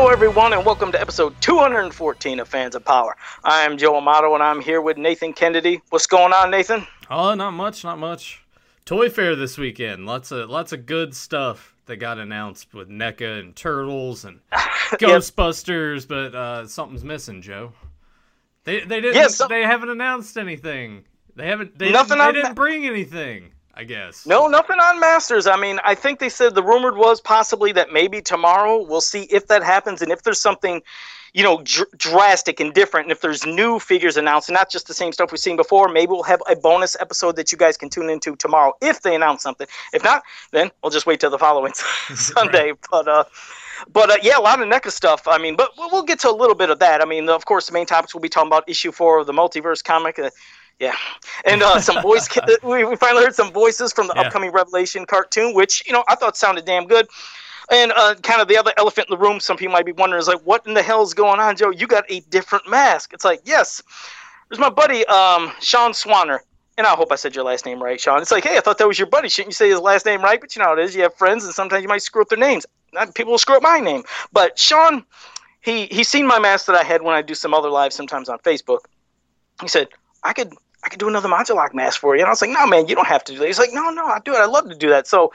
Hello, everyone, and welcome to episode 214 of Fans of Power. I am Joe Amato, and I'm here with Nathan Kennedy. What's going on, Nathan? Oh, not much, not much. Toy Fair this weekend. Lots of lots of good stuff that got announced with NECA and Turtles and Ghostbusters, but uh, something's missing, Joe. They they didn't. Yes, so- they haven't announced anything. They haven't. They Nothing didn't, they didn't bring anything. I guess. No, nothing on Masters. I mean, I think they said the rumored was possibly that maybe tomorrow we'll see if that happens and if there's something, you know, dr- drastic and different. And if there's new figures announced, and not just the same stuff we've seen before, maybe we'll have a bonus episode that you guys can tune into tomorrow if they announce something. If not, then we'll just wait till the following Sunday. But uh, but uh, yeah, a lot of NECA stuff. I mean, but we'll we'll get to a little bit of that. I mean, of course, the main topics we'll be talking about issue four of the multiverse comic. Uh, yeah, and uh, some voice. we, we finally heard some voices from the Yeah. upcoming Revelation cartoon, which you know I thought sounded damn good. And uh, kind of the other elephant in the room, some people might be wondering, is like, what in the hell is going on, Joe? You got a different mask. It's like, yes, there's my buddy um, Sean Swanner. And I hope I said your last name right, Sean. It's like, hey, I thought that was your buddy. Shouldn't you say his last name right? But you know how it is. You have friends, and sometimes you might screw up their names. Not people will screw up my name. But Sean, he he's seen my mask that I had when I do some other lives sometimes on Facebook. He said, I could I could do another Modulok mask for you. And I was like, no, man, you don't have to do that. He's like, no, no, I do it. I love to do that. So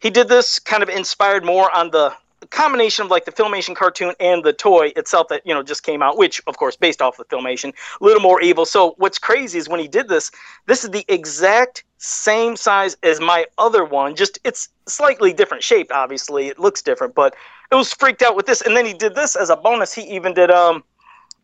he did this kind of inspired more on the combination of like the filmation cartoon and the toy itself that you know just came out which of course based off the filmation a little more evil so what's crazy is when he did this this is the exact same size as my other one just it's slightly different shaped obviously it looks different but it was freaked out with this and then he did this as a bonus he even did um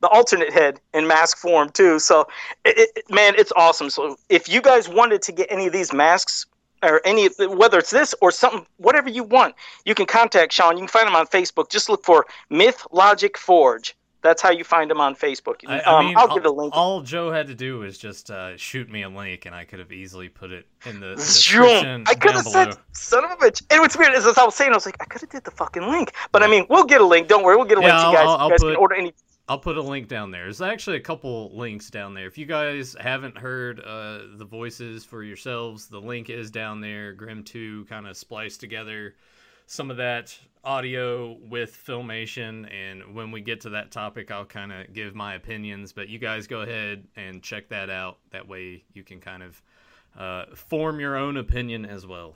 the alternate head in mask form too. So, it, it, man, it's awesome. So, if you guys wanted to get any of these masks or any, whether it's this or something, whatever you want, you can contact Sean. You can find him on Facebook. Just look for Myth Logic Forge. That's how you find him on Facebook. I, um, I mean, I'll all, give a link. all Joe had to do was just uh, shoot me a link, and I could have easily put it in the description I could have said, son of a bitch. And what's weird is, as I was saying, I was like, I could have did the fucking link. But I mean, we'll get a link. Don't worry, we'll get a link Yeah, to you guys. I'll- I'll you guys put- can order any. I'll put a link down there. There's actually a couple links down there. If you guys haven't heard uh, the voices for yourselves, the link is down there. Grim 2 kind of spliced together some of that audio with filmation. And when we get to that topic, I'll kind of give my opinions. But you guys go ahead and check that out. That way you can kind of uh, form your own opinion as well.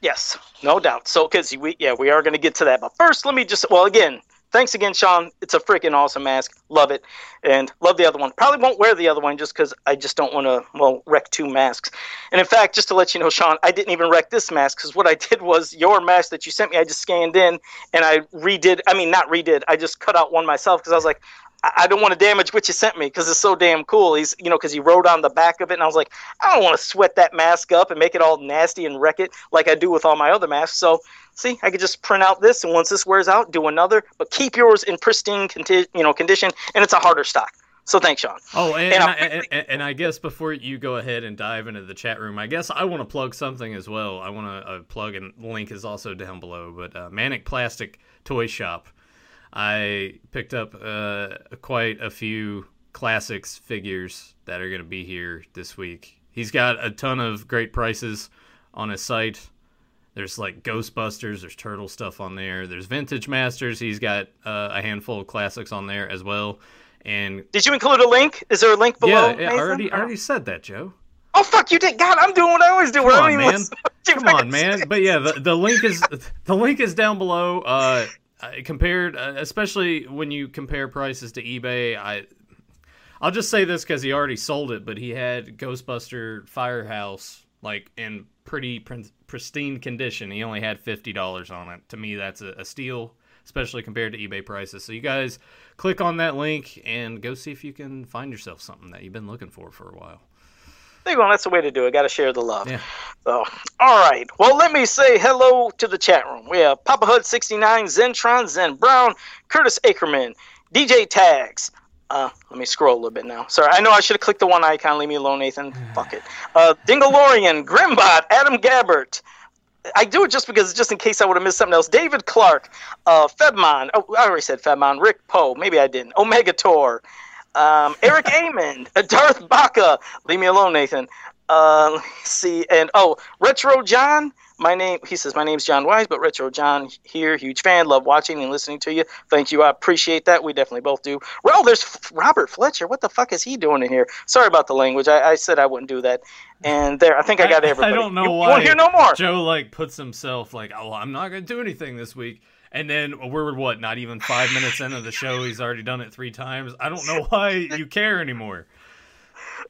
Yes, no doubt. So, because we, yeah, we are going to get to that. But first, let me just, well, again, thanks again, Sean. It's a freaking awesome mask. Love it. And love the other one. Probably won't wear the other one just because I just don't want to, well, wreck two masks. And in fact, just to let you know, Sean, I didn't even wreck this mask because what I did was your mask that you sent me, I just scanned in and I redid, I mean, not redid, I just cut out one myself because I was like, I don't want to damage what you sent me because it's so damn cool. He's, you know, because he wrote on the back of it, and I was like, I don't want to sweat that mask up and make it all nasty and wreck it like I do with all my other masks. So, see, I could just print out this, and once this wears out, do another, but keep yours in pristine, conti- you know, condition, and it's a harder stock. So, thanks, Sean. Oh, and, And I, and, and I guess before you go ahead and dive into the chat room, I guess I want to plug something as well. I want to uh, plug, and link is also down below. But uh, Manic Plastic Toy Shop, I picked up uh, quite a few classics figures that are going to be here this week. He's got a ton of great prices on his site. There's like Ghostbusters, there's Turtle stuff on there. There's Vintage Masters. He's got uh, a handful of classics on there as well. And Did you include a link? Is there a link below? yeah, yeah, I already, I already said that, Joe. Oh, fuck, you did. God, I'm doing what I always do. Come on, man. listen to what you Come on, man. But yeah, the, the link is the link is down below. Uh, Compared, uh, especially when you compare prices to eBay. I, I'll just say this because he already sold it, but he had Ghostbuster Firehouse like in pretty pristine condition. He only had fifty dollars on it. To me, that's a, a steal, especially compared to eBay prices. So you guys click on that link and go see if you can find yourself something that you've been looking for for a while. There you go. That's the way to do it. Got to share the love. Yeah. So, all right. Well, let me say hello to the chat room. We have Papa Hood 69, Zentron, Zen Brown, Curtis Ackerman, DJ Tags. Uh, let me scroll a little bit now. Sorry, I know I should have clicked the one icon. Leave me alone, Nathan. Fuck it. Uh, Dingalorian, Grimbot, Adam Gabbert. I do it just because, just in case I would have missed something else. David Clark, uh, Febmon. Oh, I already said Febmon. Rick Poe. Maybe I didn't. Omega Tor. Um, Eric Amon, Darth Baca. Leave me alone, Nathan. Uh, let's see, and oh, Retro John, My name, he says, my name's John Wise, but Retro John here, huge fan, love watching and listening to you. Thank you, I appreciate that. We definitely both do. Well, there's F- Robert Fletcher. What the fuck is he doing in here? Sorry about the language. I, I said I wouldn't do that. And there, I think I got everybody. I don't know you, why. You won't hear no more. Joe like puts himself like, oh, I'm not gonna do anything this week. And then we're what, not even five minutes into the show, he's already done it three times. I don't know why you care anymore.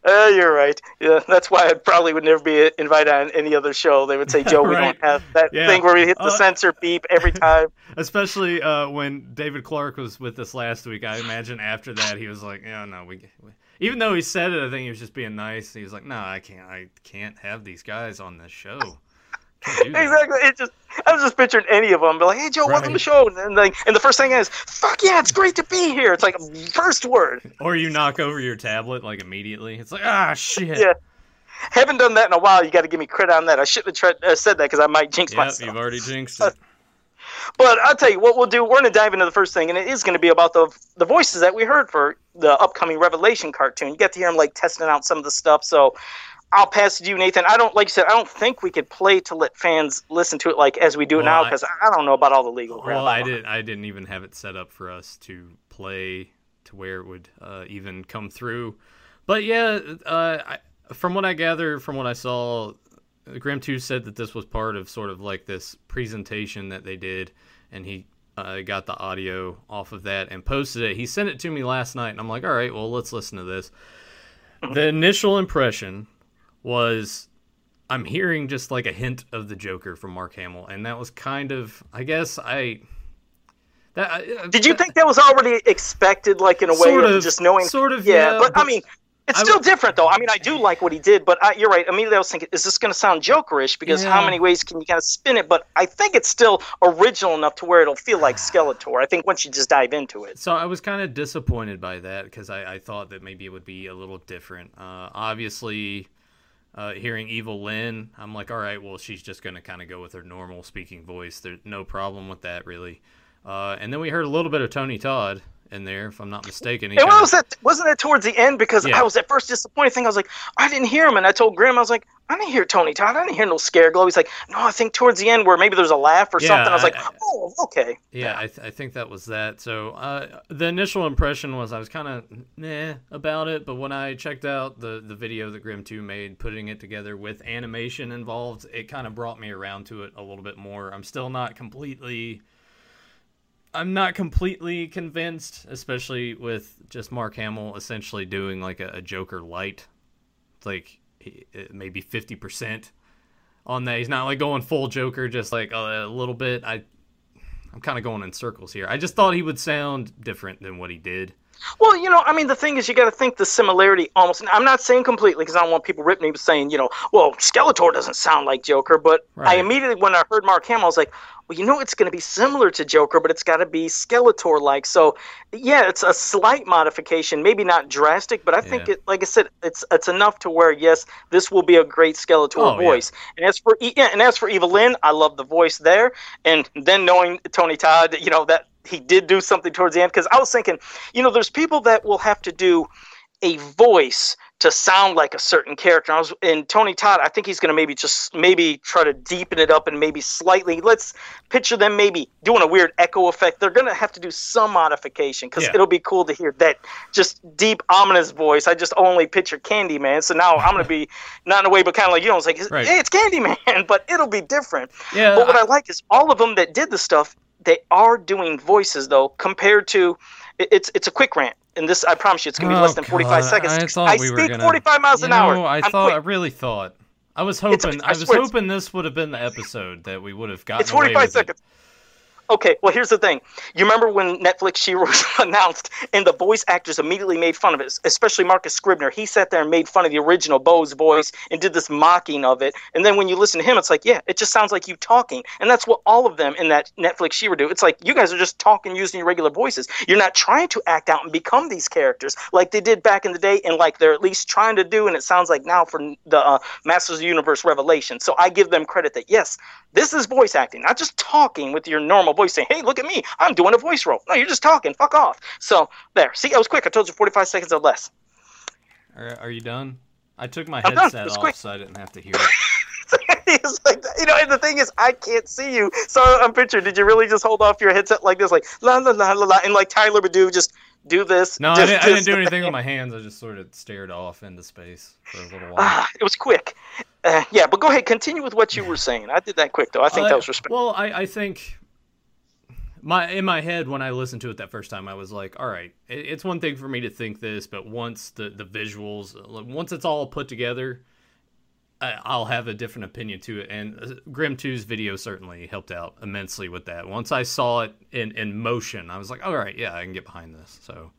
Uh, you're right. Yeah, that's why I probably would never be invited on any other show. They would say, "Joe, we Right. don't have that Yeah. thing where we hit the Uh, censor beep every time." Especially uh, when David Clark was with us last week. I imagine after that he was like, "Yeah, no, we." we even though he said it, I think he was just being nice. He was like, "No, I can't. I can't have these guys on this show." Can't do that." exactly. It just I was just picturing any of them, be like, "Hey, Joe, welcome to the show," and like, and the first thing is, "Fuck yeah, it's great to be here." It's like first word. Or you knock over your tablet like immediately. It's like, ah, shit. Yeah. Haven't done that in a while. You got to give me credit on that. I shouldn't have tried, uh, said that because I might jinx Yep, myself. you've already jinxed it. But I'll tell you what we'll do. We're going to dive into the first thing, and it is going to be about the the voices that we heard for the upcoming Revelation cartoon. You get to hear them like testing out some of the stuff. So I'll pass it to you, Nathan. I don't like you said. I don't think we could play to let fans listen to it like as we do Well, now because I, don't know about all the legal. Well, I did. I didn't even have it set up for us to play to where it would uh, even come through. But yeah, uh, I, from what I gather, from what I saw, Grim Two said that this was part of sort of like this presentation that they did, and he uh, got the audio off of that and posted it. He sent it to me last night, and I'm like, all right, well, let's listen to this. The initial impression was I'm hearing just like a hint of the Joker from Mark Hamill, and that was kind of, I guess, I. That, uh, Did you think that was already expected, like in a way of, of, just knowing? sort of, yeah, yeah, but, I mean, it's still different though. I mean, I do like what he did, but I, you're right. Immediately, I was thinking, is this going to sound Jokerish? Because how many ways can you kind of spin it? But I think it's still original enough to where it'll feel like Skeletor. I think once you just dive into it. So I was kind of disappointed by that because I, I thought that maybe it would be a little different. Uh, obviously, uh, hearing Evil-Lyn, I'm like, all right, well, she's just going to kind of go with her normal speaking voice. There's no problem with that, really. Uh, and then we heard a little bit of Tony Todd in there, if I'm not mistaken. And was that? Wasn't that towards the end? Because Yeah. I was at first disappointed. Thing I was like, I didn't hear him, and I told Grim, I was like, I didn't hear Tony Todd. I didn't hear no scare glow. He's like, No, I think towards the end where maybe there's a laugh or Yeah, something. I was like, I- Oh, okay. Yeah, I, th- I think that was that. So uh, the initial impression was I was kind of nah about it, but when I checked out the, the video that Grim 2 made, putting it together with animation involved, it kind of brought me around to it a little bit more. I'm still not completely. I'm not completely convinced, especially with just Mark Hamill essentially doing like a, a Joker light, It's like maybe fifty percent on that. He's not like going full Joker, just like a, a little bit. I I'm kind of going in circles here. I just thought he would sound different than what he did. Well, you know, I mean, the thing is, you got to think the similarity almost. I'm not saying completely because I don't want people ripping me, but saying, you know, well, Skeletor doesn't sound like Joker. But I immediately, when I heard Mark Hamill, I was like, well, you know, it's going to be similar to Joker, but it's got to be Skeletor like. So, yeah, it's a slight modification, maybe not drastic, but I think Yeah. it, like I said, it's it's enough to where yes, this will be a great Skeletor Oh, yeah. voice. And as for E- yeah, and as for Evil-Lyn, I love the voice there, and then knowing Tony Todd, you know that he did do something towards the end because I was thinking, you know, there's people that will have to do a voice to sound like a certain character. I was and Tony Todd, I think he's going to maybe just maybe try to deepen it up and maybe slightly. Let's picture them maybe doing a weird echo effect. They're going to have to do some modification because Yeah. it'll be cool to hear that just deep ominous voice. I just only picture Candyman, so now I'm going to be not in a way, but kind of like you know, it's like Right. hey, it's Candyman, but it'll be different. Yeah, But what I- I like is all of them that did the stuff, they are doing voices though, compared to it's it's a quick rant. And this I promise you it's gonna be less oh, than forty five God, seconds. I thought we speak gonna- forty five miles you an hour. I I'm thought, I really thought. I was hoping. I I was hoping this would have been the episode that we would have gotten. It's forty away five with it. Okay, well here's the thing. You remember when Netflix She was announced and the voice actors immediately made fun of it, especially Marcus Scribner. He sat there and made fun of the original Bow's voice and did this mocking of it. And then when you listen to him, it's like, yeah, it just sounds like you talking. And that's what all of them in that Netflix She do. It's like you guys are just talking using your regular voices. You're not trying to act out and become these characters like they did back in the day and like they're at least trying to do and it sounds like now for the uh, Masters of the Universe Revelation. So I give them credit that yes, this is voice acting, not just talking with your normal voice saying, hey, look at me, I'm doing a voice role. No, you're just talking. Fuck off. So there. See, I was quick. I told you 45 seconds or less. Are, are you done? I took my I'm headset off quick. so I didn't have to hear it. Was like, you know, and the thing is, I can't see you. So I'm picturing, did you really just hold off your headset like this, like la la la la la, and like Tyler would do, just do this? No, just, I, didn't, I didn't do anything with my hands. I just sort of stared off into space for a little while. Ah, it was quick. Uh, yeah, but go ahead, continue with what you were saying. I did that quick though. I think Uh, that was respectful. Well, I, I think my in my head when I listened to it that first time, I was like, all right, it, it's one thing for me to think this, but once the the visuals, once it's all put together, I'll have a different opinion to it. And uh, Grim 2's video certainly helped out immensely with that. Once I saw it in in motion, I was like, all right, yeah, I can get behind this. So.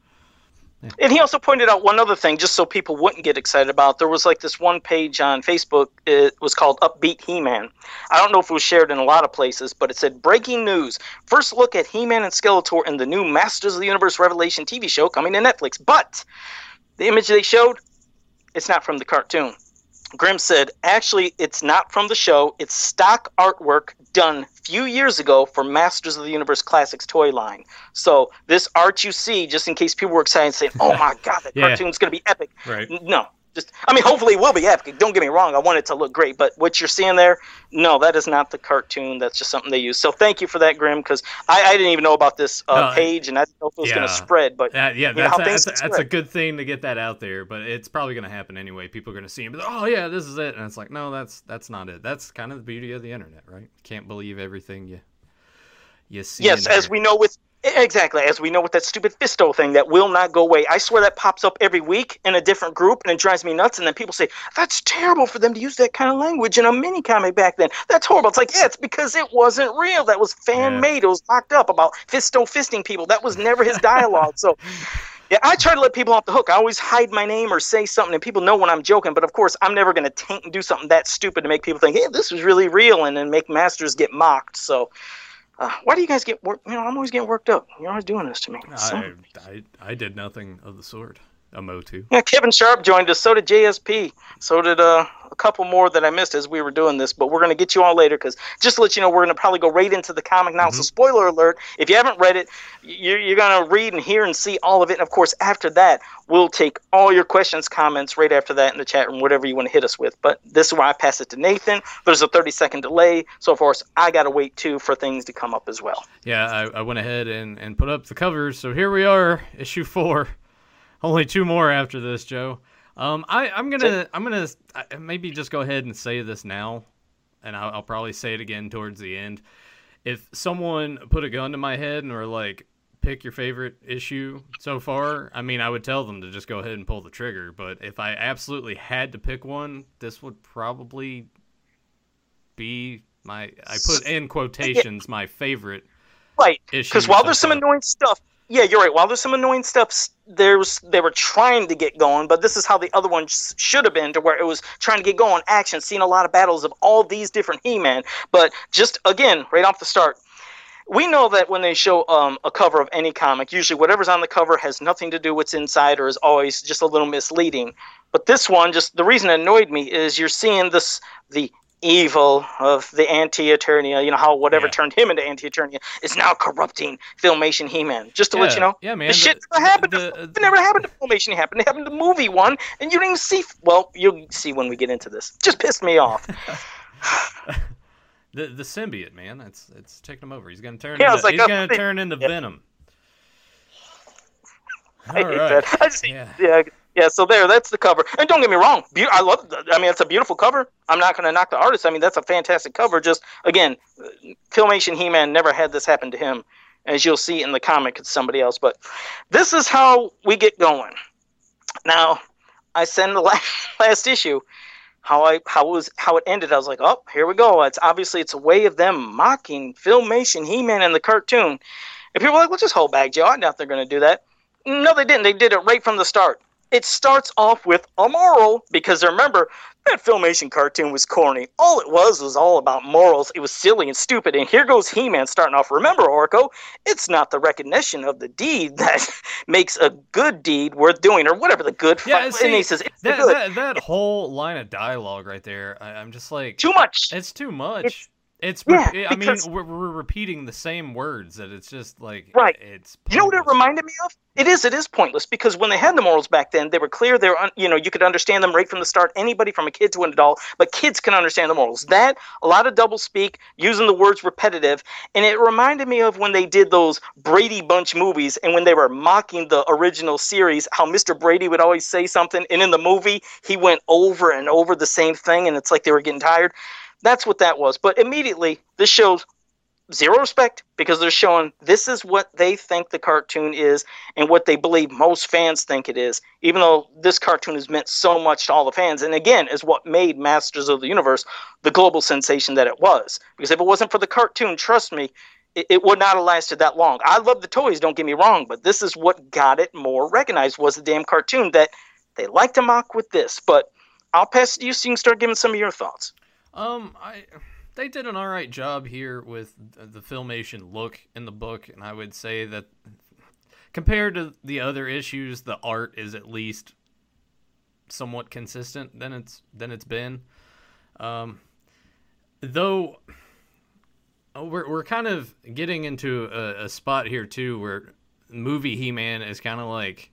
And he also pointed out one other thing, just so people wouldn't get excited about. There was like this one page on Facebook. It was called Upbeat He-Man. I don't know if it was shared in a lot of places, but it said breaking news: first look at He-Man and Skeletor in the new Masters of the Universe Revelation TV show coming to Netflix. But the image they showed, it's not from the cartoon. Grimm said, actually, it's not from the show. It's stock artwork done few years ago for Masters of the Universe Classics toy line. So this art you see, just in case people were excited, saying, "Oh my God, that Yeah. cartoon's going to be epic." Right. No, just I mean, hopefully it will be epic. Don't get me wrong. I want it to look great, but what you're seeing there, no, that is not the cartoon. That's just something they use. So thank you for that, Grim, because I, I didn't even know about this uh, No, page, and I didn't know if it was going to spread. But That, yeah, You know that's, a, that's, a, that's good thing to get that out there, but it's probably going to happen anyway. People are going to see it, but oh yeah, this is it, and it's like, no, that's that's not it. That's kind of the beauty of the internet, right? Can't believe everything you you see. Yes, as we know with exactly as we know with that stupid Fisto thing that will not go away. I swear that pops up every week in a different group, and it drives me nuts. And then people say that's terrible for them to use that kind of language in a mini comic back then. That's horrible. It's like yeah, it's because it wasn't real. That was fan made. It was mocked up about Fisto fisting people. That was never his dialogue. so. Yeah, I try to let people off the hook. I always hide my name or say something, and people know when I'm joking. But of course, I'm never going to taint and do something that stupid to make people think, "Hey, this was really real," and then make masters get mocked. So, uh, why do you guys get worked? You know, I'm always getting worked up. You're always doing this to me. I, I I did nothing of the sort. A Motu. yeah, Kevin Sharp joined us. So did JSP. So did uh, a couple more that I missed as we were doing this. But we're going to get you all later because just to let you know, we're going to probably go right into the comic now. So, spoiler alert: if you haven't read it, you're, you're going to read and hear and see all of it. And of course, after that, we'll take all your questions, comments right after that in the chat room, whatever you want to hit us with. But this is where I pass it to Nathan. There's a 30 second delay, so of course I got to wait too for things to come up as well. Yeah, I, I went ahead and, and put up the covers. So here we are, issue four. Only two more after this, Joe. Um, I, I'm gonna I'm gonna maybe just go ahead and say this now, and I'll, I'll probably say it again towards the end. If someone put a gun to my head and were like, "Pick your favorite issue so far," I mean, I would tell them to just go ahead and pull the trigger. But if I absolutely had to pick one, this would probably be my I put in quotations my favorite Right. issue. Because while there's some annoying stuff, yeah, you're right. While there's some annoying stuff, there's they were trying to get going, but this is how the other one sh- should have been, to where it was trying to get going, action, seeing a lot of battles of all these different He-Man. But just again, right off the start, we know that when they show um, a cover of any comic, usually whatever's on the cover has nothing to do with what's inside, or is always just a little misleading. But this one, just the reason it annoyed me is you're seeing this the evil of the anti-eternia you know how whatever Yeah. turned him into anti-eternia is now corrupting filmation he-man just to let you know yeah, man. the- shit never happened the- to, it never happened to filmation it happened it happened to movie one and you didn't even see well you'll see when we get into this just pissed me off The the symbiote, man, it's it's taking him over. He's gonna turn. Yeah, into, like he's a- gonna turn into Venom. I All hate right. that. I just, Yeah. yeah. Yeah, So there, that's the cover. And don't get me wrong, be- I love. I mean, it's a beautiful cover. I'm not going to knock the artist. I mean, that's a fantastic cover. Just again, Filmation He-Man never had this happen to him, as you'll see in the comic. It's somebody else, but this is how we get going. Now, I send the last, last issue. How I how it was how it ended. I was like, oh, here we go. It's obviously it's a way of them mocking Filmation He-Man in the cartoon. And people are like, well, just hold back, Joe. I doubt they're going to do that. No, they didn't. They did it right from the start. It starts off with a moral because remember that filmation cartoon was corny. All it was was all about morals. It was silly and stupid. And here goes He-Man starting off. Remember, Orko, it's not the recognition of the deed that makes a good deed worth doing, or whatever the good. Yeah, fi- and he says That, that that whole line of dialogue right there, I, I'm just like, Too much. it's too much. It's Yeah, yeah, I mean we're, we're repeating the same words that it's just like Right. It's You know what it reminded me of? It is. It is pointless because when they had the morals back then, they were clear. They're un- you know, you could understand them right from the start. Anybody from a kid to an adult, but kids can understand the morals. That a lot of double speak, using the words repetitive, and it reminded me of when they did those Brady Bunch movies and when they were mocking the original series. How Mr. Brady would always say something, and in the movie he went over and over the same thing, and it's like they were getting tired. That's what that was. But immediately, this shows zero respect because they're showing this is what they think the cartoon is and what they believe most fans think it is, even though this cartoon has meant so much to all the fans. And again, is what made Masters of the Universe the global sensation that it was. Because if it wasn't for the cartoon, trust me, it, it would not have lasted that long. I love the toys, don't get me wrong, but this is what got it more recognized was the damn cartoon that they like to mock with this. But I'll pass it to you so you can start giving some of your thoughts. Um, I they did an all right job here with the filmation look in the book, and I would say that compared to the other issues, the art is at least somewhat consistent than it's than it's been. Um, though oh, we're we're kind of getting into a, a spot here too, where movie He Man is kind of like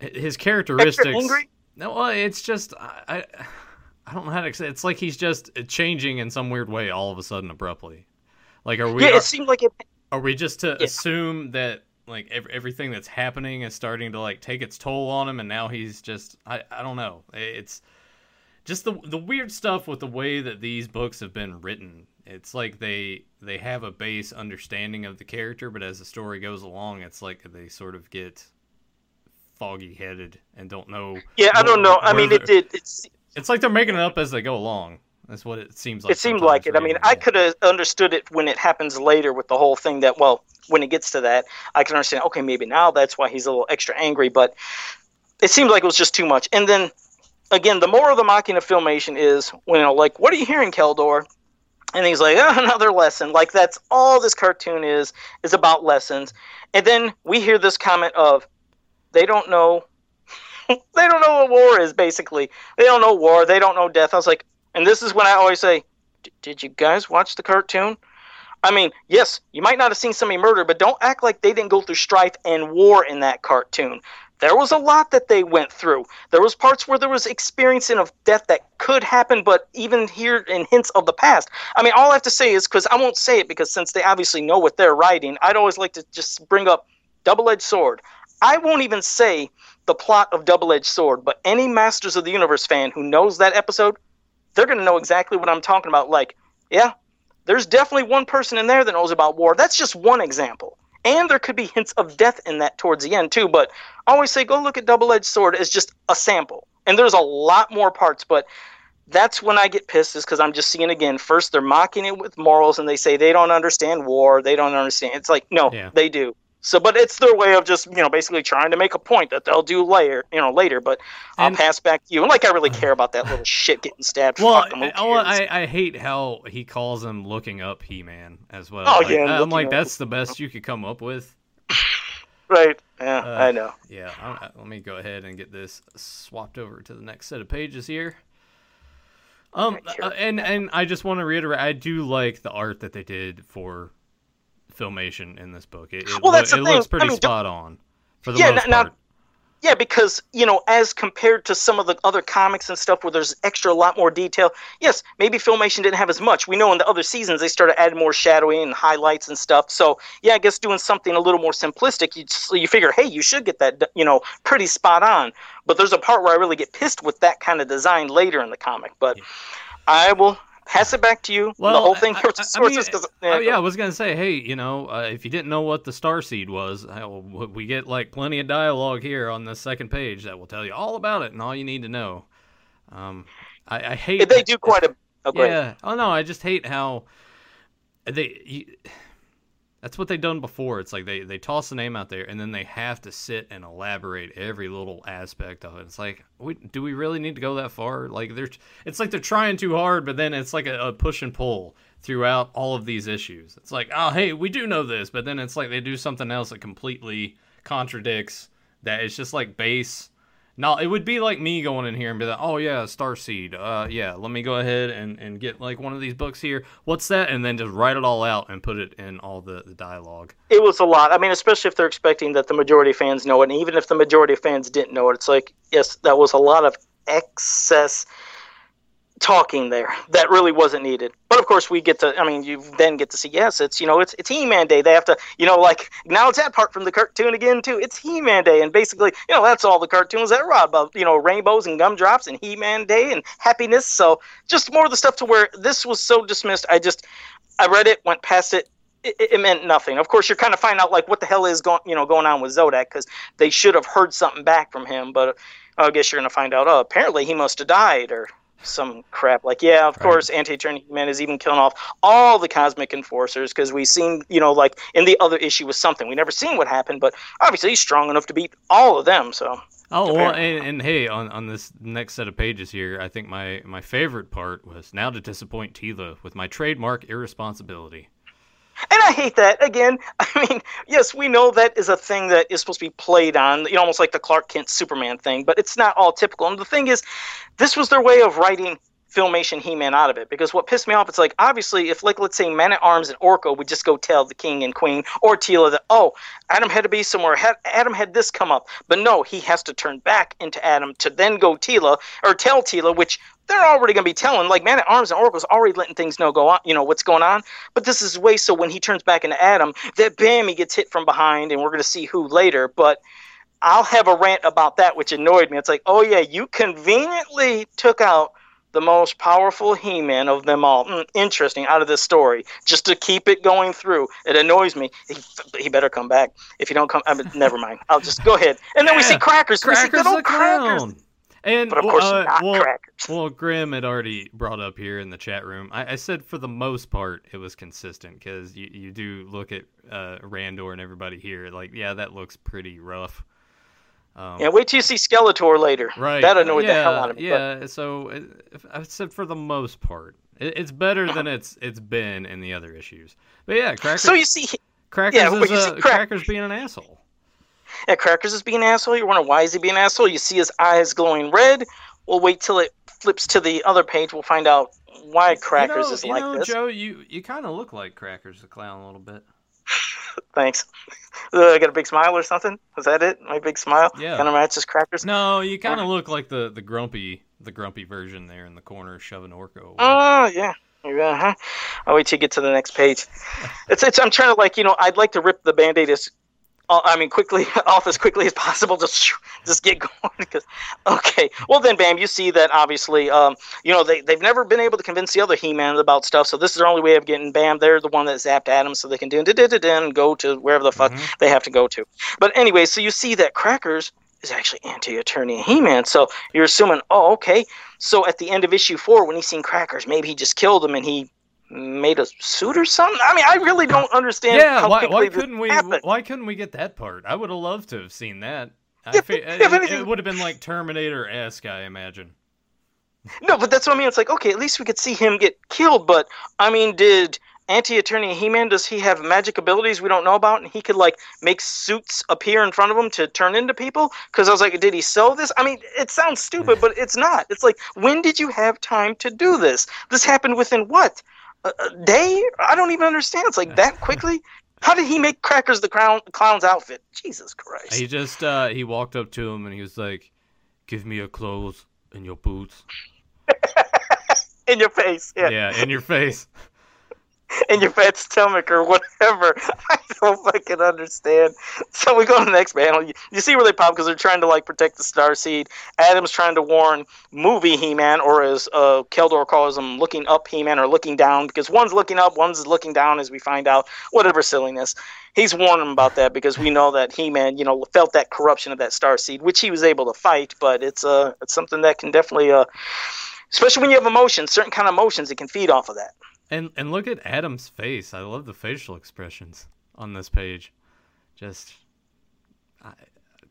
his characteristics. No, well, it's just I, I I don't know how to say. It's like he's just changing in some weird way all of a sudden abruptly. Like, are we yeah, are, it seemed like it. are we just to Yeah. assume that like ev- everything that's happening is starting to like take its toll on him, and now he's just I I don't know. It's just the the weird stuff with the way that these books have been written. It's like they they have a base understanding of the character, but as the story goes along, it's like they sort of get foggy headed and don't know. Yeah, I don't know. I mean, it did. It's It's like they're making it up as they go along. That's what it seems like. it seemed like it. I mean, I could have understood it when it happens later with the whole thing that, well, when it gets to that, I can understand, okay, maybe now that's why he's a little extra angry, but it seemed like it was just too much. And then, again, the more of the mocking of Filmation is when, you know, like, what are you hearing, Keldor? And he's like, oh, another lesson. Like, that's all this cartoon is, is about lessons. And then we hear this comment of, they don't know, they don't know what war is, basically. They don't know war. They don't know death. I was like, and this is when I always say, did you guys watch the cartoon? I mean, yes, you might not have seen somebody murdered, but don't act like they didn't go through strife and war in that cartoon. There was a lot that they went through. There was parts where there was experiencing of death that could happen, but even here in hints of the past. I mean, all I have to say is because I won't say it because since they obviously know what they're writing, I'd always like to just bring up double-edged sword. I won't even say the plot of double-edged sword, but any Masters of the Universe fan who knows that episode, they're going to know exactly what I'm talking about. Like, yeah, there's definitely one person in there that knows about war. That's just one example. And there could be hints of death in that towards the end, too. But I always say go look at Double Edged Sword as just a sample. And there's a lot more parts, but that's when I get pissed, is because I'm just seeing again. First, they're mocking it with morals, and they say they don't understand war. They don't understand. It's like, no, Yeah. they do. So, but it's their way of just, you know, basically trying to make a point that they'll do later, you know, later. But I'll pass back to you. And like, I really care about that little shit getting stabbed. Well, I. I, I hate how he calls him looking up He-Man as well. Oh, Like, yeah, I'm like, that's the best you could come up with. right? Yeah, Uh, I know. Yeah, I, let me go ahead and get this swapped over to the next set of pages here. Um, uh, and and I just want to reiterate, I do like the art that they did for filmation in this book. It, it, Well, that's the it thing. looks pretty I mean, spot on for the Yeah, most now- part. Yeah, because you know, as compared to some of the other comics and stuff where there's extra a lot more detail. Yes, maybe Filmation didn't have as much. We know in the other seasons they started adding more shadowing and highlights and stuff. So yeah, I guess doing something a little more simplistic, you so you figure, hey, you should get that, you know, pretty spot on. But there's a part where I really get pissed with that kind of design later in the comic. But Yeah. I will pass it back to you. Well, the whole thing I- I- mean, 'cause- Oh, yeah, I was gonna say, hey, you know, uh, if you didn't know what the star seed was, we get like plenty of dialogue here on the second page that will tell you all about it and all you need to know. Um, I, I hate they do quite a. Oh, yeah. Oh no, I just hate how they. You, that's what they've done before. It's like they they toss the name out there and then they have to sit and elaborate every little aspect of it. It's like, we, do we really need to go that far? Like they're, it's like they're trying too hard, but then it's like a, a push and pull throughout all of these issues. It's like, oh hey, we do know this, but then it's like they do something else that completely contradicts that. It's just like base No, it would be like me going in here and be like, "Oh yeah, Star Seed. Uh, yeah, let me go ahead and, and get like one of these books here. What's that?" And then just write it all out and put it in all the, the dialogue. It was a lot. I mean, especially if they're expecting that the majority of fans know it, and even if the majority of fans didn't know it, it's like, yes, that was a lot of excess talking there that really wasn't needed. But of course, we get to. I mean, you then get to see. Yes, it's you know, it's it's He-Man Day. They have to, you know, like now it's that part from the cartoon again too. It's He-Man Day, and basically, you know, that's all the cartoons that are about. You know, rainbows and gumdrops and He-Man Day and happiness. So just more of the stuff to where this was so dismissed. I just, I read it, went past it. It, it meant nothing. Of course, you're kind of finding out like what the hell is going, you know, going on with Zodak because they should have heard something back from him. But uh, I guess you're going to find out. Oh, apparently he must have died or some crap. Like yeah of right. course anti-Eternia man is even killing off all the cosmic enforcers because we've seen you know like in the other issue was something. We never seen what happened but obviously he's strong enough to beat all of them so. Oh well and, and, hey on, on this next set of pages here i think my my favorite part was now to disappoint Teela with my trademark irresponsibility and I hate that. Again, I mean, yes, we know that is a thing that is supposed to be played on, you know, almost like the Clark Kent Superman thing, but it's not all typical. And the thing is, this was their way of writing filmation He-Man out of it. Because what pissed me off it's like obviously if like let's say Man at Arms and Orko would just go tell the King and Queen or Teela that oh Adam had to be somewhere Adam had this come up. But no he has to turn back into Adam to then go Teela or tell Teela which they're already going to be telling like Man at Arms and Orko's already letting things know go on you know what's going on. But this is way so when he turns back into Adam that bam he gets hit from behind and we're going to see who later. But I'll have a rant about that, which annoyed me. It's like, oh yeah, you conveniently took out the most powerful He-Man of them all. Mm, interesting out of this story, just to keep it going through. It annoys me. He, he better come back. If you don't come, I mean, never mind. I'll just go ahead. And then yeah. we see crackers. Crackers we see the crackers. And but of course, uh, not well, crackers. well, Grim had already brought up here in the chat room. I, I said for the most part it was consistent because you, you do look at uh, Randor and everybody here. Like, yeah, that looks pretty rough. Um, yeah, wait till you see Skeletor later. Right. That annoyed yeah, the hell out of me. Yeah. But... So I said for the most part, it, it's better than it's it's been in the other issues. But yeah, Crackers. So you see, Crackers yeah, is uh, Crackers being an asshole. Yeah, Crackers is being an asshole. You're wondering why is he being an asshole? You see his eyes glowing red. We'll wait till it flips to the other page. We'll find out why Crackers you know, is like know, this. Joe, you you kind of look like Crackers the clown a little bit. Thanks. Uh, I got a big smile or something. Was that it? My big smile. Yeah. Kind of matches crackers. No, you kind of look like the the grumpy the grumpy version there in the corner shoving Orko. Oh yeah. Yeah, huh? I'll wait till you get to the next page. It's, it's. I'm trying to like, you know, I'd like to rip the band-aid as I mean, quickly off as quickly as possible. Just just get going. Because okay, well then, bam, you see that obviously, um, you know, they they've never been able to convince the other He-Man about stuff. So this is their only way of getting bam. They're the one that zapped Adam, so they can do and go to wherever the fuck mm-hmm. they have to go to. But anyway, so you see that Crackers is actually anti-Eternia He-Man. So you're assuming, oh, okay. So at the end of issue four, when he's seen Crackers, maybe he just killed him and he made a suit or something. I mean, I really don't understand. Yeah, why, why couldn't we? Happened. Why couldn't we get that part? I would have loved to have seen that. If, if it, anything, it would have been like Terminator esque, I imagine. No, but that's what I mean. It's like okay, at least we could see him get killed. But I mean, did anti-Eternia He-Man does he have magic abilities we don't know about, and he could like make suits appear in front of him to turn into people? Because I was like, did he sew this? I mean, it sounds stupid, but it's not. It's like, when did you have time to do this? This happened within what? A, day? I don't even understand. It's like that quickly. How did he make Crackers the clown, clown's outfit? Jesus Christ! He just uh, he walked up to him and he was like, "Give me your clothes and your boots." in your face, yeah. Yeah, in your face. in your fat stomach or whatever. I don't fucking understand. So we go to the next panel. You, you see where they pop because they're trying to like protect the Star Seed. Adam's trying to warn movie He-Man, or as uh, Keldor calls him, looking up He-Man or looking down, because one's looking up, one's looking down, as we find out. Whatever silliness. He's warning him about that because we know that He-Man, you know, felt that corruption of that Star Seed, which he was able to fight. But it's uh, it's something that can definitely, uh, especially when you have emotions, certain kind of emotions, it can feed off of that. And and look at Adam's face. I love the facial expressions on this page. Just I,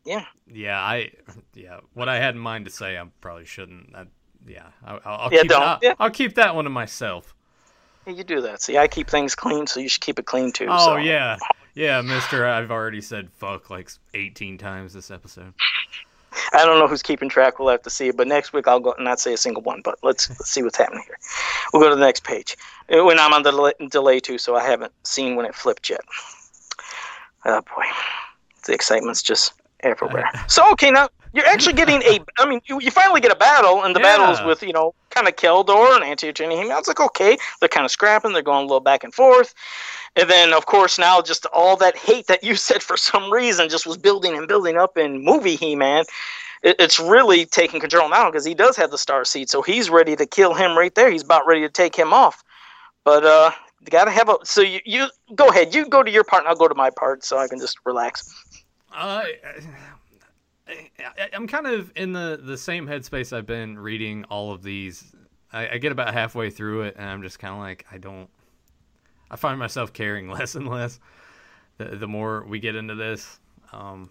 yeah. Yeah, I yeah, what I had in mind to say I probably shouldn't. I, yeah, I, will I'll yeah, keep don't. I'll, yeah. I'll keep that one to myself. Yeah, you do that. See, I keep things clean, so you should keep it clean too. Oh so. yeah. Yeah, mister, I've already said fuck like 18 times this episode. I don't know who's keeping track. We'll have to see. But next week I'll go and not say a single one. But let's, let's see what's happening here. We'll go to the next page. Uh, when I'm on the delay, delay too, so I haven't seen when it flipped yet. Oh boy, the excitement's just everywhere. So okay, now you're actually getting a. I mean, you, you finally get a battle, and the Yeah. battle is with you know kind of Keldor and He-Man. I was like, okay, they're kind of scrapping, they're going a little back and forth, and then of course now just all that hate that you said for some reason just was building and building up in movie He-Man. It, it's really taking control now because he does have the star seed, so he's ready to kill him right there. He's about ready to take him off, but uh. You gotta have a so you, you go ahead you go to your part and I'll go to my part so I can just relax. I, I'm kind of in the, the same headspace I've been reading all of these. I, I get about halfway through it, and I'm just kind of like, I don't. I find myself caring less and less the, the more we get into this. Um,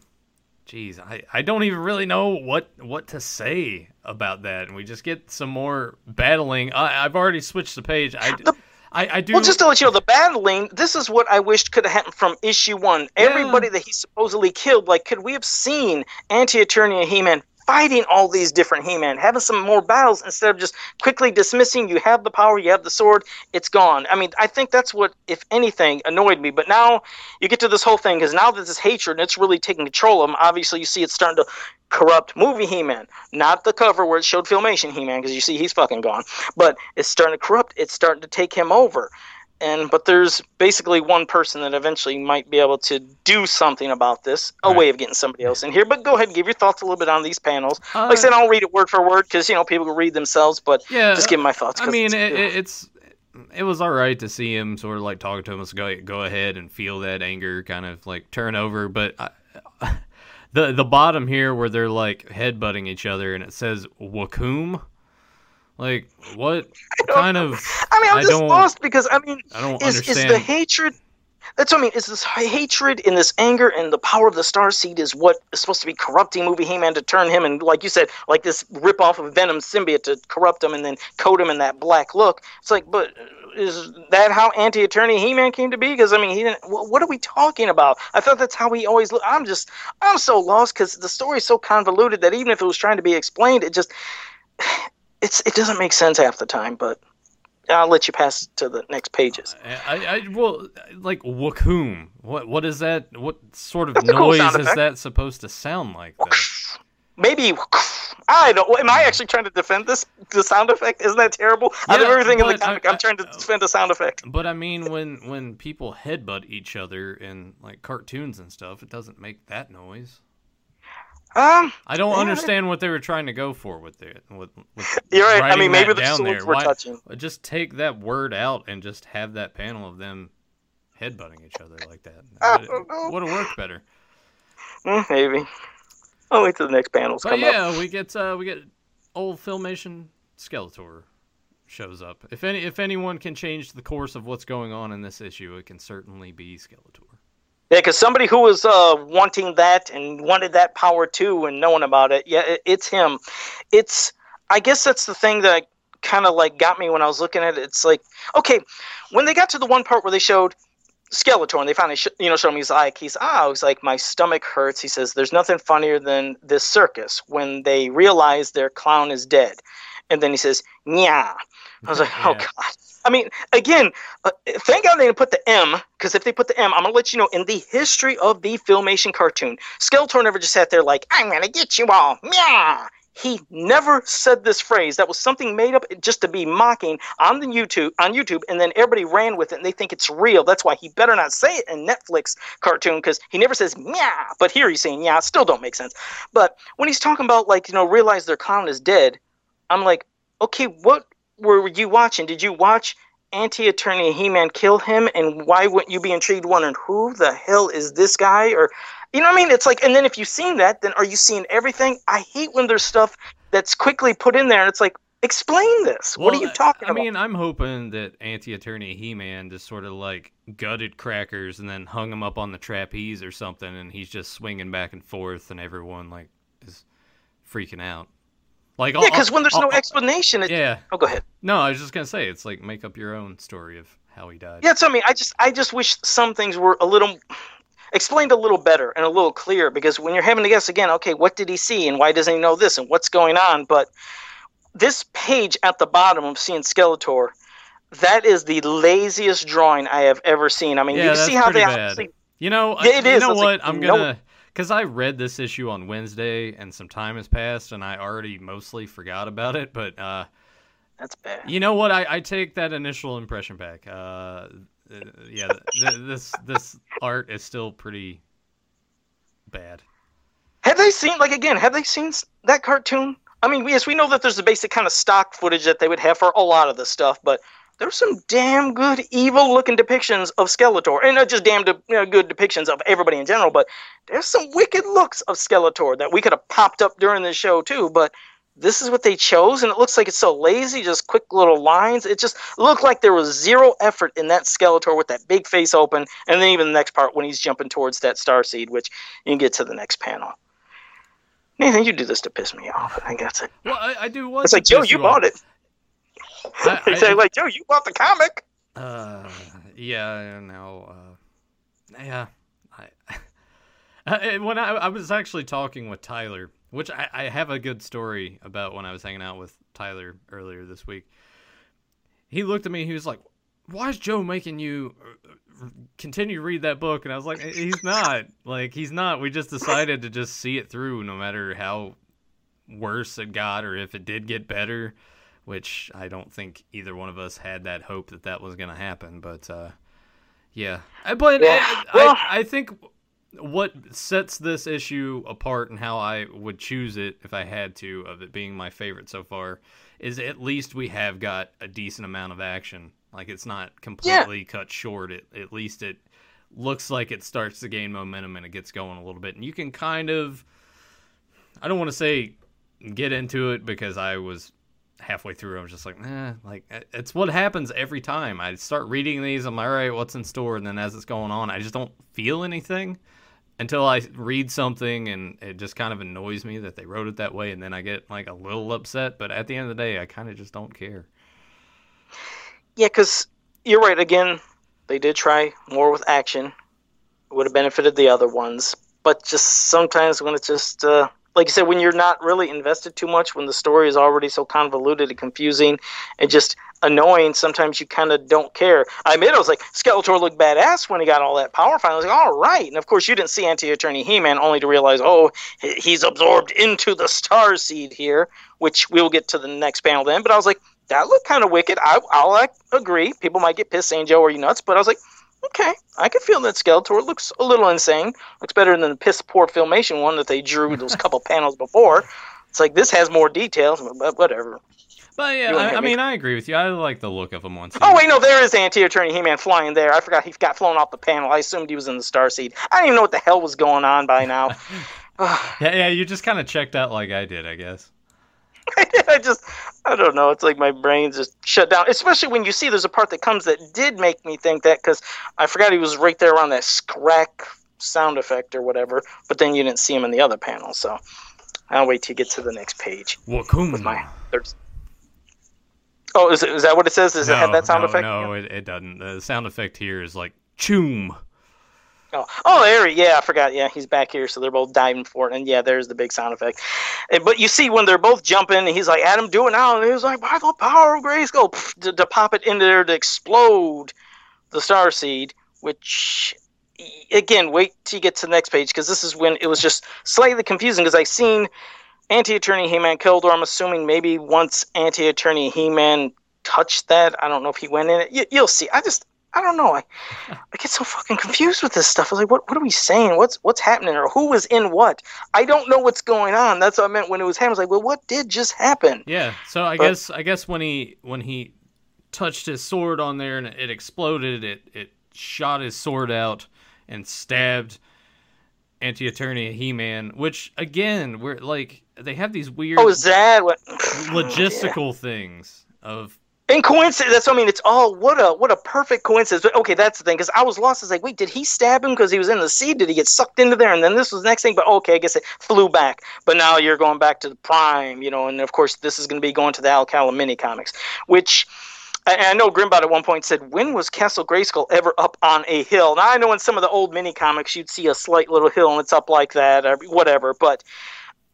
geez, I, I don't even really know what what to say about that, and we just get some more battling. I, I've already switched the page. I, The- I, I do. Well, just to let you know, the battling. This is what I wished could have happened from issue one. Everybody that he supposedly killed, like, could we have seen Anti-Eternia and He-Man fighting all these different He-Man, having some more battles instead of just quickly dismissing? You have the power, you have the sword, it's gone. I mean, I think that's what, if anything, annoyed me. But now you get to this whole thing because now there's this hatred and it's really taking control of him. Obviously, you see it's starting to corrupt movie He-Man, not the cover where it showed Filmation He-Man, because you see he's fucking gone. But it's starting to corrupt. It's starting to take him over. And but there's basically one person that eventually might be able to do something about this, a Right. way of getting somebody else in here. But go ahead and give your thoughts a little bit on these panels. Uh, like I said, I'll read it word for word because you know people can read themselves. But yeah, just give my thoughts. i mean, it's- it, it, it's it was all right to see him sort of like talking to him. Let's go go ahead and feel that anger kind of like turn over. But I, the the bottom here where they're like headbutting each other and it says Wakum. Like what kind of? I mean, I'm I just lost because I mean, I don't is is the hatred? That's what I mean. Is this hatred and this anger and the power of the Star Seed is what is supposed to be corrupting movie He-Man to turn him and like you said, like this rip off of Venom symbiote to corrupt him and then coat him in that black look. It's like, but is that how Anti-Eternia He-Man came to be? Because I mean, he didn't. wh- What are we talking about? I thought that's how he always looked. I'm just, I'm so lost because the story's so convoluted that even if it was trying to be explained, it just, it's it doesn't make sense half the time. But I'll let you pass to the next pages. Uh, I, I well like Wakum. What what is that? What sort of That's a cool noise is that supposed to sound like? Though? Maybe I don't. Am I actually trying to defend this the sound effect? Isn't that terrible? Out of everything in the comic, I, am trying to uh, defend the sound effect. But I mean, when when people headbutt each other in like cartoons and stuff, it doesn't make that noise. Um, I don't Yeah. understand what they were trying to go for with it. With, with you're right. I mean, maybe the down there. were Why- touching. Just take that word out and just have that panel of them headbutting each other like that. I Would- don't know. Would have worked better. Mm, maybe. I'll wait till the next panels But come up. yeah, we get uh, we get old Filmation Skeletor shows up. If any if anyone can change the course of what's going on in this issue, it can certainly be Skeletor. Yeah, because somebody who was uh, wanting that and wanted that power too and knowing about it, yeah, it, it's him. It's, I guess that's the thing that kind of like got me when I was looking at it. It's like, okay, when they got to the one part where they showed Skeletor and they finally, sh- you know, showed him his eye he's, ah, he's like, my stomach hurts. He says, there's nothing funnier than this circus when they realize their clown is dead. And then he says, yeah. I was like, oh, God. I mean, again, uh, thank God they didn't put the M, because if they put the M, I'm gonna let you know in the history of the Filmation cartoon, Skeletor never just sat there like, "I'm gonna get you all," meow. He never said this phrase. That was something made up just to be mocking on the YouTube on YouTube, and then everybody ran with it, and they think it's real. That's why he better not say it in Netflix cartoon because he never says meow, but here he's saying yeah. Still don't make sense. But when he's talking about like you know realize their clown is dead, I'm like, okay, what were you watching? Did you watch Anti-Eternia He-Man kill him? And why wouldn't you be intrigued, wondering who the hell is this guy? Or, you know what I mean? It's like, and then if you've seen that, then are you seeing everything? I hate when there's stuff that's quickly put in there, and it's like, explain this. what are you talking I about? I mean, I'm hoping that anti-Eternia He-Man just sort of like gutted Crackers and then hung him up on the trapeze or something, and he's just swinging back and forth, and everyone like is freaking out. Like, yeah, because when there's no explanation, it, yeah, oh, go ahead. no, I was just gonna say it's like make up your own story of how he died. Yeah, so I mean, I just, I just wish some things were a little. explained a little better and a little clearer because when you're having to guess again, okay, what did he see and why doesn't he know this and what's going on? But this page at the bottom of seeing Skeletor, that is the laziest drawing I have ever seen. I mean, Yeah, you see how they bad. obviously You know, Yeah, it you is. know It's like, what? I'm gonna because I read this issue on Wednesday and some time has passed and I already mostly forgot about it. But uh, that's bad. you know what? I, I take that initial impression back. Uh, uh, yeah, th- this this art is still pretty bad. Have they seen like again? Have they seen that cartoon? I mean, yes, we know that there's the basic kind of stock footage that they would have for a lot of the stuff, but there's some damn good evil-looking depictions of Skeletor, and not just damn de- you know, good depictions of everybody in general, but there's some wicked looks of Skeletor that we could have popped up during the show too. But this is what they chose, and it looks like it's so lazy, just quick little lines. It just looked like there was zero effort in that Skeletor with that big face open, and then even the next part when he's jumping towards that Star Seed, which you can get to the next panel. Nathan, you do this to piss me off. I think that's it. Well, I, I do. It's like Joe, you bought it. I, They I- say like Joe, you bought the comic. Uh, yeah, no, uh, yeah. I, I when I, I was actually talking with Tyler, which I, I have a good story about when I was hanging out with Tyler earlier this week. He looked at me. He was like, "Why is Joe making you uh, continue to read that book?" And I was like, "He's not. Like, he's not. We just decided to just see it through, no matter how worse it got or if it did get better." Which I don't think either one of us had that hope that that was going to happen. But uh, yeah, Uh, but Yeah. Well- I, I think what sets this issue apart and how I would choose it if I had to, of it being my favorite so far, is at least we have got a decent amount of action. Like it's not completely cut short. It at least it looks like it starts to gain momentum and it gets going a little bit, and you can kind of. I don't want to say get into it because I was halfway through. I was just like, eh, like it's what happens every time. I start reading these. I'm like, all right, what's in store? And then as it's going on, I just don't feel anything until I read something, and it just kind of annoys me that they wrote it that way, and then I get like a little upset. But at the end of the day, I kind of just don't care. Yeah, because you're right. Again, they did try more with action. Would have benefited the other ones, but just sometimes when it's just uh, like you said, when you're not really invested too much, when the story is already so convoluted and confusing and just annoying, sometimes you kind of don't care. I admit, I was like, Skeletor looked badass when he got all that power. Finally, I was like, all right. And of course, you didn't see Anti-Eternia He-Man, only to realize, oh, he's absorbed into the Star Seed here, which we'll get to the next panel then. But I was like, that looked kind of wicked. I, I'll like, agree. People might get pissed saying, Joe, are you nuts? But I was like, okay, I can feel that Skeletor looks a little insane. Looks better than the piss poor filmation one that they drew those couple panels before. It's like this has more details, but whatever. But yeah, You I, hear I me? mean, I agree with you. I like the look of him once. Oh wait, no, there is Anti-Eternia He-Man flying there. I forgot he got flown off the panel. I assumed he was in the Star Seed. I didn't even know what the hell was going on by now. yeah, yeah, you just kind of checked out like I did, I guess. I just, I don't know. It's like my brain's just shut down. Especially when you see there's a part that comes that did make me think that because I forgot he was right there around that scrack sound effect or whatever. But then you didn't see him in the other panel, so I'll wait till you get to the next page. Wakum. With my there's. Oh, is, it, is that what it says? Does it have that sound no, effect? No, it, it doesn't. The sound effect here is like choom. Oh, oh, there. Yeah, I forgot. Yeah, he's back here, so they're both diving for it, and yeah, there's the big sound effect. But you see when they're both jumping, he's like, "Adam, do it now!" And he's like, "By the power of Grayskull," pff, to, to pop it into there to explode the Star Seed. Which, again, wait till you get to the next page because this is when it was just slightly confusing because I seen Anti-Eternia He-Man killed, or I'm assuming maybe once Anti-Eternia He-Man touched that, I don't know if he went in it. You, you'll see. I just. I don't know. I, I get so fucking confused with this stuff. I was like, what, what are we saying? What's what's happening? Or who was in what? I don't know what's going on. That's what I meant when it was happening. I was like, well, what did just happen? Yeah. So I But- guess I guess when he when he touched his sword on there and it exploded, it it shot his sword out and stabbed anti-Eternia He-Man, which again, we're like they have these weird Oh, is that what? logistical things of And coincidence. That's what I mean. It's all what a what a perfect coincidence. But okay, that's the thing because I was lost. I was like, wait, did he stab him because he was in the sea? Did he get sucked into there? And then this was the next thing. But okay, I guess it flew back. But now you're going back to the prime, you know. And of course, this is going to be going to the Alcala mini comics, which I know Grimbot at one point said, "When was Castle Grayskull ever up on a hill?" Now I know in some of the old mini comics you'd see a slight little hill and it's up like that or whatever. But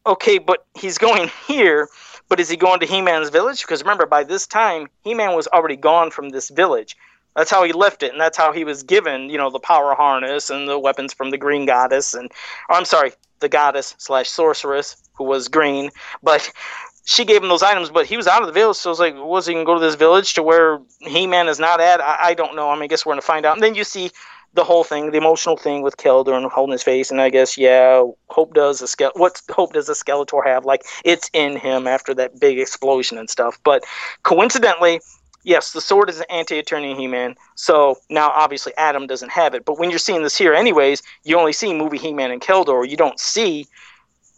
okay, but he's going here. But is he going to He-Man's village? Because remember, by this time, He-Man was already gone from this village. That's how he left it, and that's how he was given, you know, the power harness and the weapons from the Green Goddess, and or, I'm sorry, the Goddess slash Sorceress, who was green. But she gave him those items, but he was out of the village. So I was like, was he gonna go to this village to where He Man is not at? I, I, don't know. I mean, I guess we're gonna find out. And then you see the whole thing, the emotional thing with Keldor and holding his face, and I guess yeah, Hope does a skeleton. What Hope does a Skeletor have? Like it's in him after that big explosion and stuff. But coincidentally, yes, the sword is an anti-Eternian He-Man. So now obviously Adam doesn't have it. But when you're seeing this here, anyways, you only see movie He-Man and Keldor. You don't see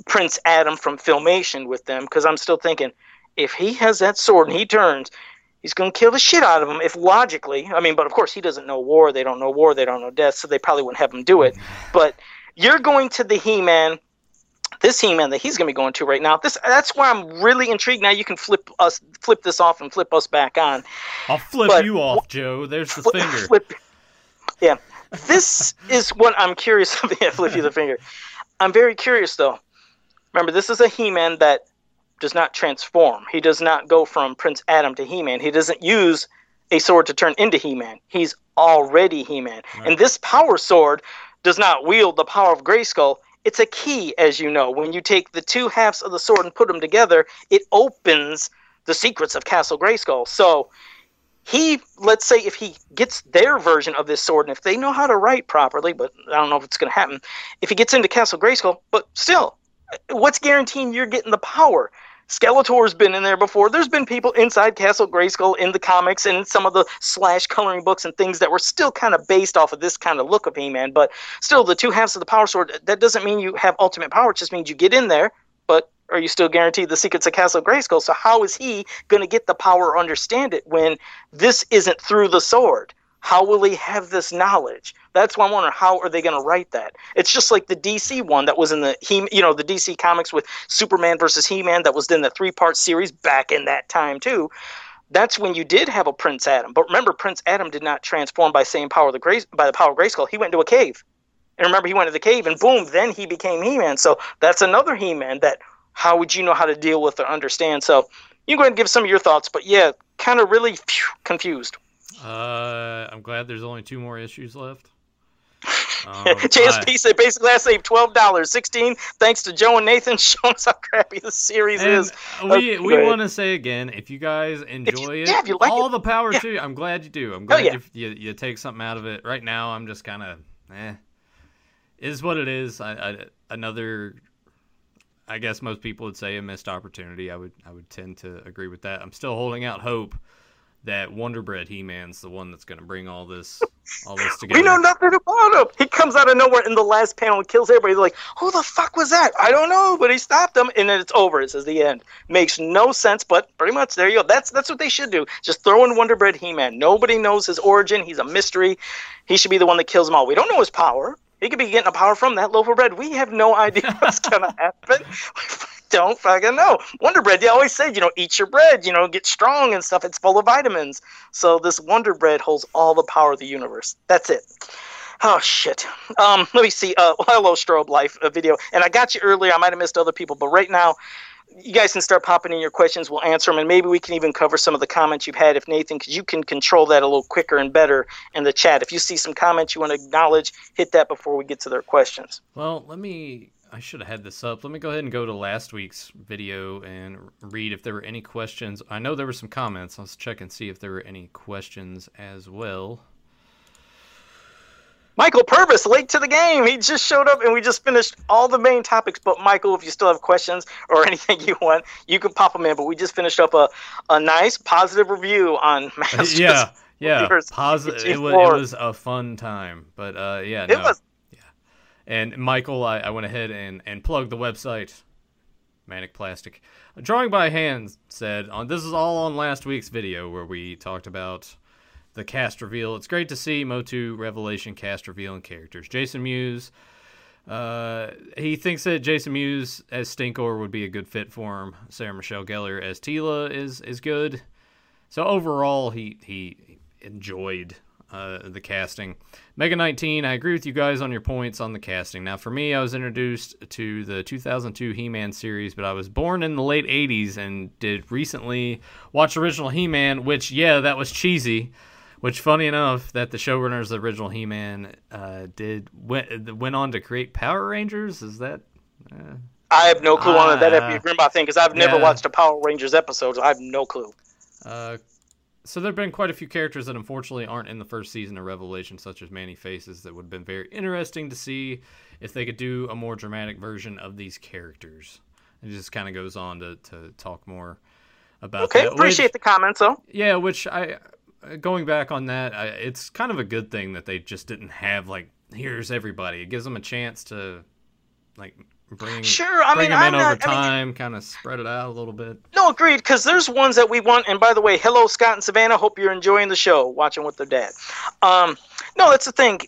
Prince Adam from Filmation with them because I'm still thinking if he has that sword and he turns, he's going to kill the shit out of him. If logically, I mean, but of course he doesn't know war. They don't know war. They don't know death. So they probably wouldn't have him do it. But you're going to the He-Man this He-Man that he's going to be going to right now. This that's why I'm really intrigued. Now you can flip us, flip this off, and flip us back on. I'll flip but, you off, Joe. There's the flip, finger. Flip, yeah, this is what I'm curious. About. Yeah, flip you the finger. I'm very curious though. Remember, this is a He-Man that does not transform. He does not go from Prince Adam to He-Man. He doesn't use a sword to turn into He-Man. He's already He-Man, right. and this power sword does not wield the power of Grayskull it's a key, as you know. When you take the two halves of the sword and put them together, it opens the secrets of Castle Grayskull. So he, let's say, if he gets their version of this sword, and if they know how to write properly, but I don't know if it's going to happen, if he gets into Castle Grayskull, but still, what's guaranteeing you're getting the power? Skeletor's been in there before. There's been people inside Castle Grayskull in the comics and in some of the slash coloring books and things that were still kind of based off of this kind of look of He-Man. But still, the two halves of the Power Sword. That doesn't mean you have ultimate power. It just means you get in there. But are you still guaranteed the secrets of Castle Grayskull? So how is he going to get the power or understand it when this isn't through the sword? How will he have this knowledge? That's why I'm wondering how are they going to write that? It's just like the DC one that was in the he, you know, the DC comics with Superman versus He-Man that was in the three-part series back in that time too. That's when you did have a Prince Adam. But remember, Prince Adam did not transform by saying power the grace by the power of Grayskull. He went into a cave, and remember, he went to the cave, and boom, then he became He-Man. So that's another He-Man that how would you know how to deal with or understand? So you can go ahead and give some of your thoughts, but yeah, kind of really phew, confused. Uh, I'm glad there's only two more issues left. Um, JSP I, said basically I saved twelve dollars, sixteen thanks to Joe and Nathan showing us how crappy the series is. We we want to say again, if you guys enjoy you, it, yeah, you like all it, the power yeah. to you. I'm glad you do. I'm glad yeah. you, you, you take something out of it. Right now, I'm just kind of eh. Is what it is. I, I another. I guess most people would say a missed opportunity. I would I would tend to agree with that. I'm still holding out hope that Wonder Bread He Man's the one that's going to bring all this, all this together. we know nothing about him. He comes out of nowhere in the last panel and kills everybody. like, who the fuck was that? I don't know, but he stopped them, and then it's over. It says the end. Makes no sense, but pretty much there you go. That's that's what they should do. Just throw in Wonder Bread He Man. Nobody knows his origin. He's a mystery. He should be the one that kills them all. We don't know his power. He could be getting a power from that loaf of bread. We have no idea what's gonna happen don't fucking know. Wonder Bread, they always say, you know, eat your bread, you know, get strong and stuff. It's full of vitamins. So this Wonder Bread holds all the power of the universe. That's it. Oh shit. Um, let me see. Uh, hello, Strobe Life a video, and I got you earlier. I might have missed other people, but right now, you guys can start popping in your questions. We'll answer them, and maybe we can even cover some of the comments you've had. If Nathan, because you can control that a little quicker and better in the chat. If you see some comments you want to acknowledge, hit that before we get to their questions. Well, let me I should have had this up. Let me go ahead and go to last week's video and read if there were any questions. I know there were some comments. Let's check and see if there were any questions as well. Michael Purvis, late to the game. He just showed up and we just finished all the main topics. But Michael, if you still have questions or anything you want, you can pop them in. But we just finished up a, a nice positive review on Masters. Yeah, yeah. Positive. It was, it was a fun time. But uh, yeah, it no. was and Michael, I, I went ahead and, and plugged the website, Manic Plastic. Drawing by Hand said, on this is all on last week's video where we talked about the cast reveal. It's great to see Motu Revelation cast reveal and characters. Jason Mewes, uh, he thinks that Jason Mewes as Stinkor would be a good fit for him. Sarah Michelle Gellar as Teela is is good. So overall, he he enjoyed uh, the casting. Mega 19, I agree with you guys on your points on the casting. Now, for me, I was introduced to the 2002 He Man series, but I was born in the late 80s and did recently watch original He Man, which, yeah, that was cheesy. Which, funny enough, that the showrunners of original He Man uh, did went, went on to create Power Rangers. Is that. Uh, I have no clue on that Epi Greenbaugh thing because I've never yeah. watched a Power Rangers episode. So I have no clue. Uh, so there have been quite a few characters that unfortunately aren't in the first season of Revelation, such as Man-E-Faces, that would have been very interesting to see if they could do a more dramatic version of these characters. It just kind of goes on to, to talk more about okay, that. appreciate which, the comments though. Yeah, which I uh, going back on that, I, it's kind of a good thing that they just didn't have like here's everybody. It gives them a chance to like bring sure. I bring mean, them I'm in not, over time, I mean, kind of spread it out a little bit. No, agreed. Because there's ones that we want. And by the way, hello Scott and Savannah. Hope you're enjoying the show, watching with their dad. Um, no, that's the thing.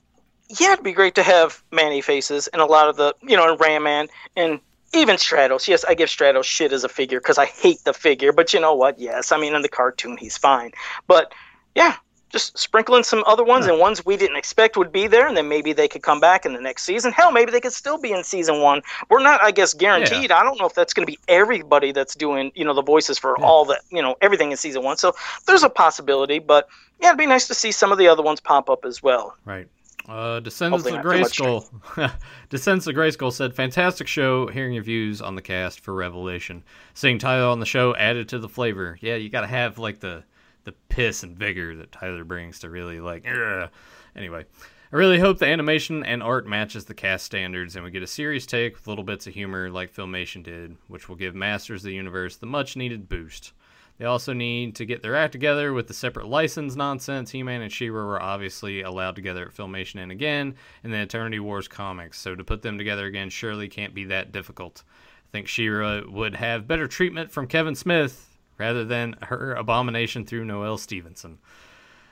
Yeah, it'd be great to have Man-E-Faces and a lot of the, you know, Ram Man and even Stratos. Yes, I give Stratos shit as a figure because I hate the figure. But you know what? Yes, I mean in the cartoon he's fine. But yeah, just sprinkling some other ones and ones we didn't expect would be there, and then maybe they could come back in the next season. Hell, maybe they could still be in season one. We're not, I guess, guaranteed. Yeah. I don't know if that's going to be everybody that's doing, you know, the voices for yeah. all that, you know, everything in season one. So there's a possibility, but yeah, it'd be nice to see some of the other ones pop up as well. Right. Uh, Descendants of Grayskull. Descendants of Grayskull said, "Fantastic show. Hearing your views on the cast for Revelation. Seeing Tyler on the show added to the flavor. Yeah, you got to have like the." The piss and vigor that Tyler brings to really like. Ugh. Anyway, I really hope the animation and art matches the cast standards and we get a serious take with little bits of humor like Filmation did, which will give Masters of the Universe the much needed boost. They also need to get their act together with the separate license nonsense. He-Man and She-Ra were obviously allowed together at Filmation and again in the Eternity Wars comics, so to put them together again surely can't be that difficult. I think She-Ra would have better treatment from Kevin Smith rather than her abomination through Noelle Stevenson.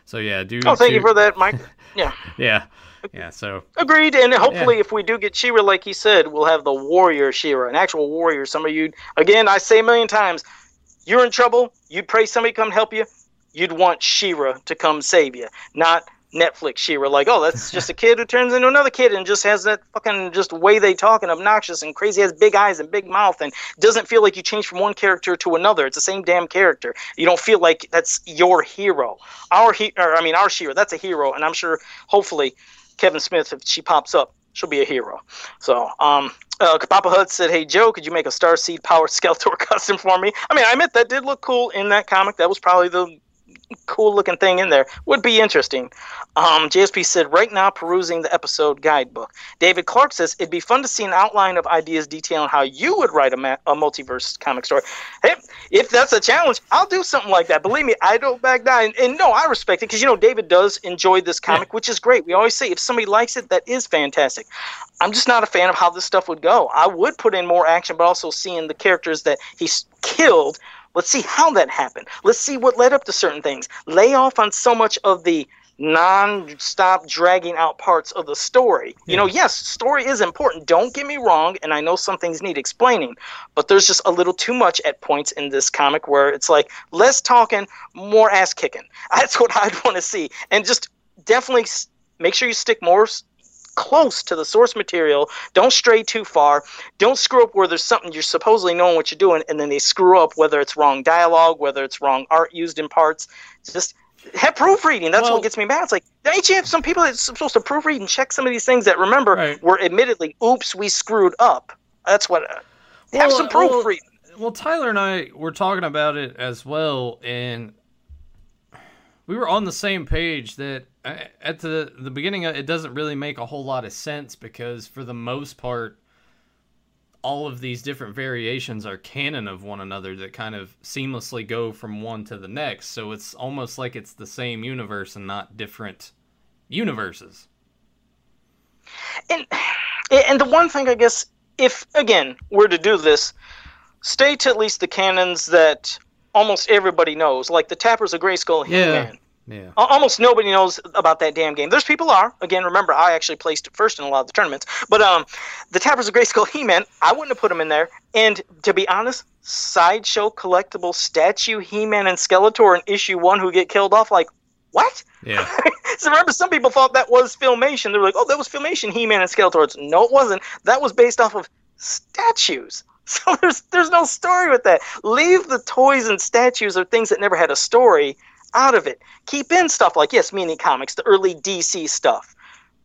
So yeah, do. Oh, thank you for that, Mike. Yeah. yeah. Yeah. So. Agreed, and hopefully, yeah. if we do get She-Ra, like he said, we'll have the warrior She-Ra, an actual warrior. Some of you, again, I say a million times, you're in trouble. You'd pray somebody come help you. You'd want She-Ra to come save you, not Netflix She-Ra. Like, oh, that's just a kid who turns into another kid and just has that fucking just way they talk and obnoxious and crazy, has big eyes and big mouth and doesn't feel like you change from one character to another. It's the same damn character. You don't feel like that's your hero. Our he, or I mean, our She-Ra. That's a hero, and I'm sure, hopefully, Kevin Smith, if she pops up, she'll be a hero. So, um, uh, Papa Hud said, "Hey Joe, could you make a Starseed Power Skeletor custom for me?" I mean, I admit that did look cool in that comic. That was probably the cool looking thing in there. Would be interesting. Um, JSP said, right now perusing the episode guidebook. David Clark says, it'd be fun to see an outline of ideas detailing how you would write a, ma- a multiverse comic story. Hey, if that's a challenge, I'll do something like that. Believe me, I don't back down. And, and no, I respect it because, you know, David does enjoy this comic, yeah. which is great. We always say if somebody likes it, that is fantastic. I'm just not a fan of how this stuff would go. I would put in more action, but also seeing the characters that he's killed Let's see how that happened. Let's see what led up to certain things. Lay off on so much of the non-stop dragging out parts of the story. Yeah. You know, yes, story is important. Don't get me wrong, and I know some things need explaining, but there's just a little too much at points in this comic where it's like less talking, more ass kicking. That's what I'd want to see, and just definitely make sure you stick more close to the source material. Don't stray too far. Don't screw up where there's something you're supposedly knowing what you're doing, and then they screw up whether it's wrong dialogue, whether it's wrong art used in parts. Just have proofreading. That's well, what gets me mad. It's like, don't you have some people that's supposed to proofread and check some of these things that remember right. were admittedly, oops, we screwed up. That's what. Uh, well, have some proofreading. Well, well, Tyler and I were talking about it as well, and we were on the same page that uh, at the the beginning uh, it doesn't really make a whole lot of sense because for the most part all of these different variations are canon of one another that kind of seamlessly go from one to the next. So it's almost like it's the same universe and not different universes. And and the one thing i guess if again we're to do this stay to at least the canons that almost everybody knows like the tappers of Grayskull yeah. Yeah. Almost nobody knows about that damn game. There's people are. Again, remember I actually placed it first in a lot of the tournaments. But um, the Tappers of Grayskull He-Man, I wouldn't have put him in there. And to be honest, sideshow collectible statue He-Man and Skeletor in issue one who get killed off. Like what? Yeah. so remember, some people thought that was filmation. They were like, "Oh, that was filmation." He-Man and Skeletor. It's, no, it wasn't. That was based off of statues. So there's there's no story with that. Leave the toys and statues or things that never had a story out of it. Keep in stuff like yes, mini comics, the early DC stuff,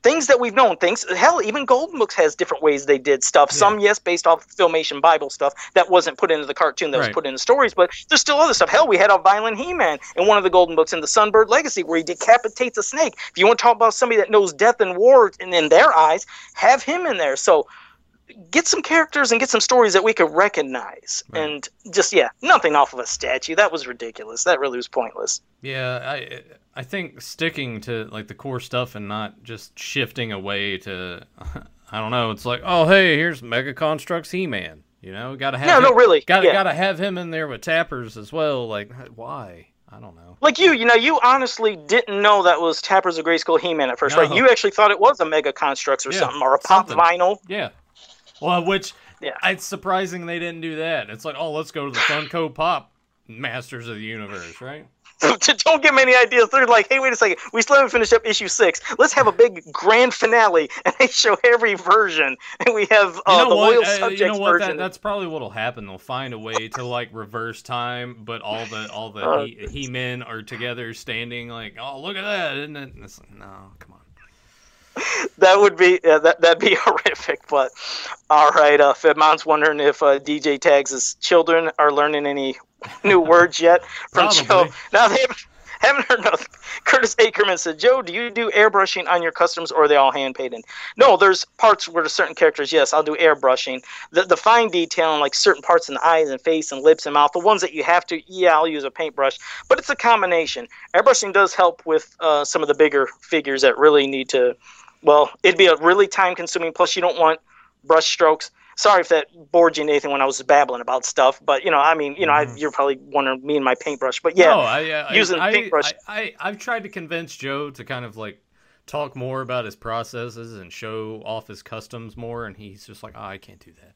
things that we've known. Things hell, even Golden Books has different ways they did stuff. Yeah. Some yes, based off Filmation Bible stuff that wasn't put into the cartoon, that was put in the stories. But there's still other stuff. Hell, we had a violent He-Man in one of the Golden Books in the Sunbird Legacy where he decapitates a snake. If you want to talk about somebody that knows death and war, and in their eyes, have him in there. So get some characters and get some stories that we could recognize Right. and just yeah nothing off of a statue that was ridiculous that really was pointless Yeah, I I think sticking to like the core stuff and not just shifting away to I don't know. It's like, oh hey, here's Mega Construx He-Man. You know, got to have no him, no really got yeah. got to have him in there with Tappers as well. Like, why? I don't know. like you you know you honestly didn't know that was tappers of Grayskull he-man at first right you actually thought it was a Mega Construx or Yeah, something or a pop something. vinyl Yeah. Well, which Yeah. it's surprising they didn't do that. It's like, oh, let's go to the Funko Pop Masters of the Universe, right? don't give me any ideas they're like hey wait a second we still haven't finished up issue six let's have a big grand finale and they show every version and we have uh, you know the what? loyal Uh, subjects you know what? version That, that's probably what'll happen. They'll find a way to like reverse time, but all the all the Oh, he, he men are together, standing like, oh, look at that, isn't it? Like, no, come on. that would be yeah, that that'd be horrific. But all right, uh, Fedmon's wondering if uh, DJ Tags' children are learning any new words yet from Joe. Now they haven't, heard nothing. Curtis Ackerman said, "Joe, do you do airbrushing on your customs, or are they all hand painted?" No, there's parts where certain characters. Yes, I'll do airbrushing. The the fine detailing, like certain parts in the eyes and face and lips and mouth, the ones that you have to, yeah, I'll use a paintbrush. But it's a combination. Airbrushing does help with uh, some of the bigger figures that really need to well, it'd be a really time consuming. Plus, you don't want brush strokes. Sorry if that bored you, Nathan, when I was babbling about stuff. But you know, I mean, you know, I, Mhm. you're probably wondering me and my paintbrush. But yeah, no, I, uh, using I, paintbrush. I, I, I've tried to convince Joe to kind of like talk more about his processes and show off his customs more, and he's just like, oh, I can't do that.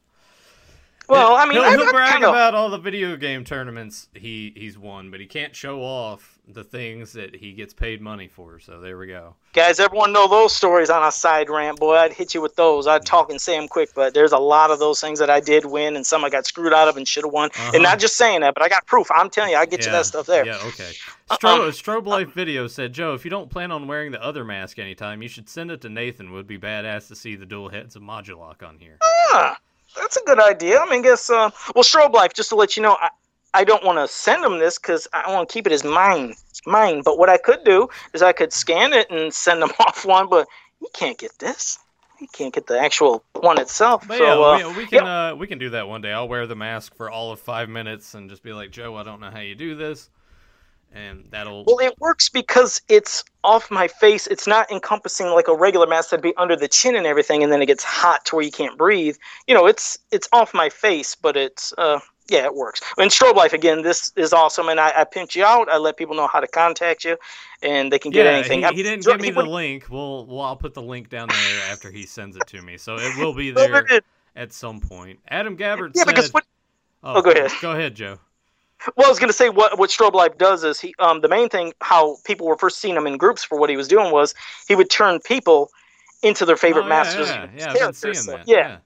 Well, I mean, he'll, brag kinda- about all the video game tournaments he he's won, but he can't show off the things that he gets paid money for. So there we go. guys, everyone know those stories on a side rant, boy. I'd hit you with those. I'd talk and say them quick, but there's a lot of those things that I did win, and some I got screwed out of and should have won. Uh-huh. And not just saying that, but I got proof. I'm telling you, I get you that stuff there. Yeah, okay. Uh-uh. Stro- Strobe Life Video said, Joe, if you don't plan on wearing the other mask anytime, you should send it to Nathan. Would be badass to see the dual heads of Modulok on here. Ah, that's a good idea. I mean, guess uh, well, strobe life. Just to let you know, I, I don't want to send them this because I want to keep it as mine, mine. But what I could do is I could scan it and send them off one. But you can't get this. You can't get the actual one itself. But so yeah, uh, we, we can uh, we can do that one day. I'll wear the mask for all of five minutes and just be like, Joe, I don't know how you do this, and that'll. Well, it works because it's off my face. It's not encompassing like a regular mask that'd be under the chin and everything, and then it gets hot to where you can't breathe. You know, it's it's off my face, but it's uh yeah, it works. And strobe life again, this is awesome, and I, I pinch you out. I let people know how to contact you, and they can get yeah, anything. he, he didn't give me the link. Well, well, I'll put the link down there after he sends it to me, so it will be there at some point. Adam Gabbard Yeah, said. because what oh, oh, go ahead. Go ahead, Joe. Well, I was going to say what what Strobe Life does is he um the main thing how people were first seeing him in groups for what he was doing was he would turn people into their favorite oh, masters. Yeah, yeah, yeah I've been characters. seeing So, that. yeah.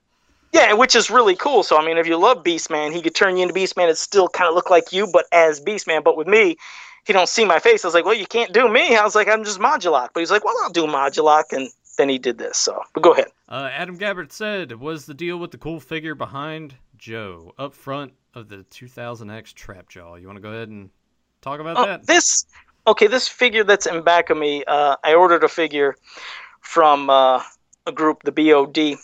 Yeah, which is really cool. So I mean, if you love Beastman, he could turn you into Beastman and still kind of look like you, but as Beastman. But with me, he don't see my face. I was like, well, you can't do me. I was like, I'm just Modulok. But he's like, well, I'll do Modulok, and then he did this. So, but go ahead. Uh, Adam Gabbert said, "Was the deal with the cool figure behind Joe up front of the 2000X Trapjaw? You want to go ahead and talk about Oh, that?" this okay. This figure that's in back of me. Uh, I ordered a figure from uh, a group, the BOD,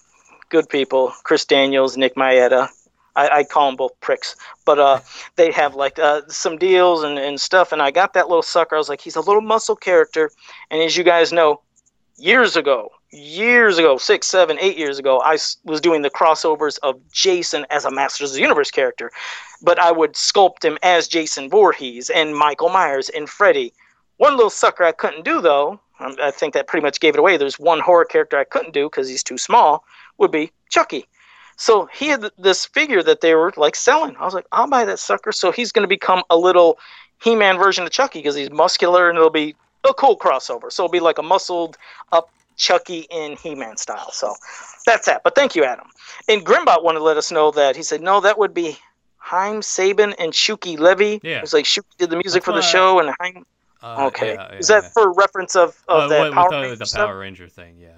good people. Chris Daniels, Nick Maeda. I, I call them both pricks, but uh, they have like uh, some deals and, and stuff. And I got that little sucker. I was like, he's a little muscle character. And as you guys know, years ago, years ago, six, seven, eight years ago, I was doing the crossovers of Jason as a Masters of the Universe character. But I would sculpt him as Jason Voorhees and Michael Myers and Freddy. One little sucker I couldn't do though. um, I think that pretty much gave it away. There's one horror character I couldn't do because he's too small. Would be Chucky. So he had this figure that they were like selling. I was like, I'll buy that sucker. So he's going to become a little He-Man version of Chucky because he's muscular and it'll be a cool crossover. So it'll be like a muscled up Chucky in He-Man style. So that's that. But thank you, Adam. And Grimbot wanted to let us know that he said, no, that would be Haim Saban and Shuki Levy. Yeah. It was like Shuki did the music That's for the show and Haim. Uh, Okay. yeah, Is yeah, that for reference of, of Uh, that Power the, Ranger the? Power Ranger thing? Yeah.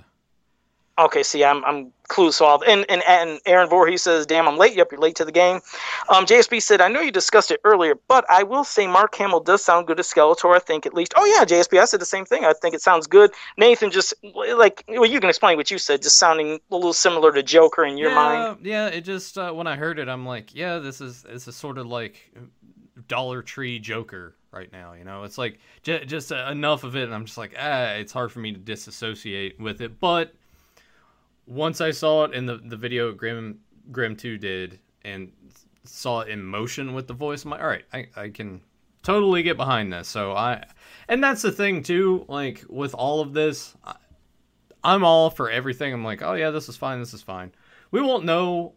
Okay, see, I'm I'm clueless. So I'll, and and and Aaron Voorhees says, "Damn, I'm late. Yep, you're late to the game." Um, JSB said, "I know you discussed it earlier, but I will say Mark Hamill does sound good as Skeletor. I think at least. Oh yeah, JSB, I said the same thing. I think it sounds good. Nathan just like well, you can explain what you said, just sounding a little similar to Joker in your yeah, mind. Yeah, it just uh, when I heard it, I'm like, yeah, this is this is sort of like Dollar Tree Joker right now. You know, it's like j- just uh, enough of it, and I'm just like, ah, it's hard for me to disassociate with it. But once I saw it in the the video Grim Grim Two did and saw it in motion with the voice, I'm like, all right, I I can totally get behind this. So I, and that's the thing too. Like with all of this, I, I'm all for everything. I'm like, oh yeah, this is fine. This is fine. We won't know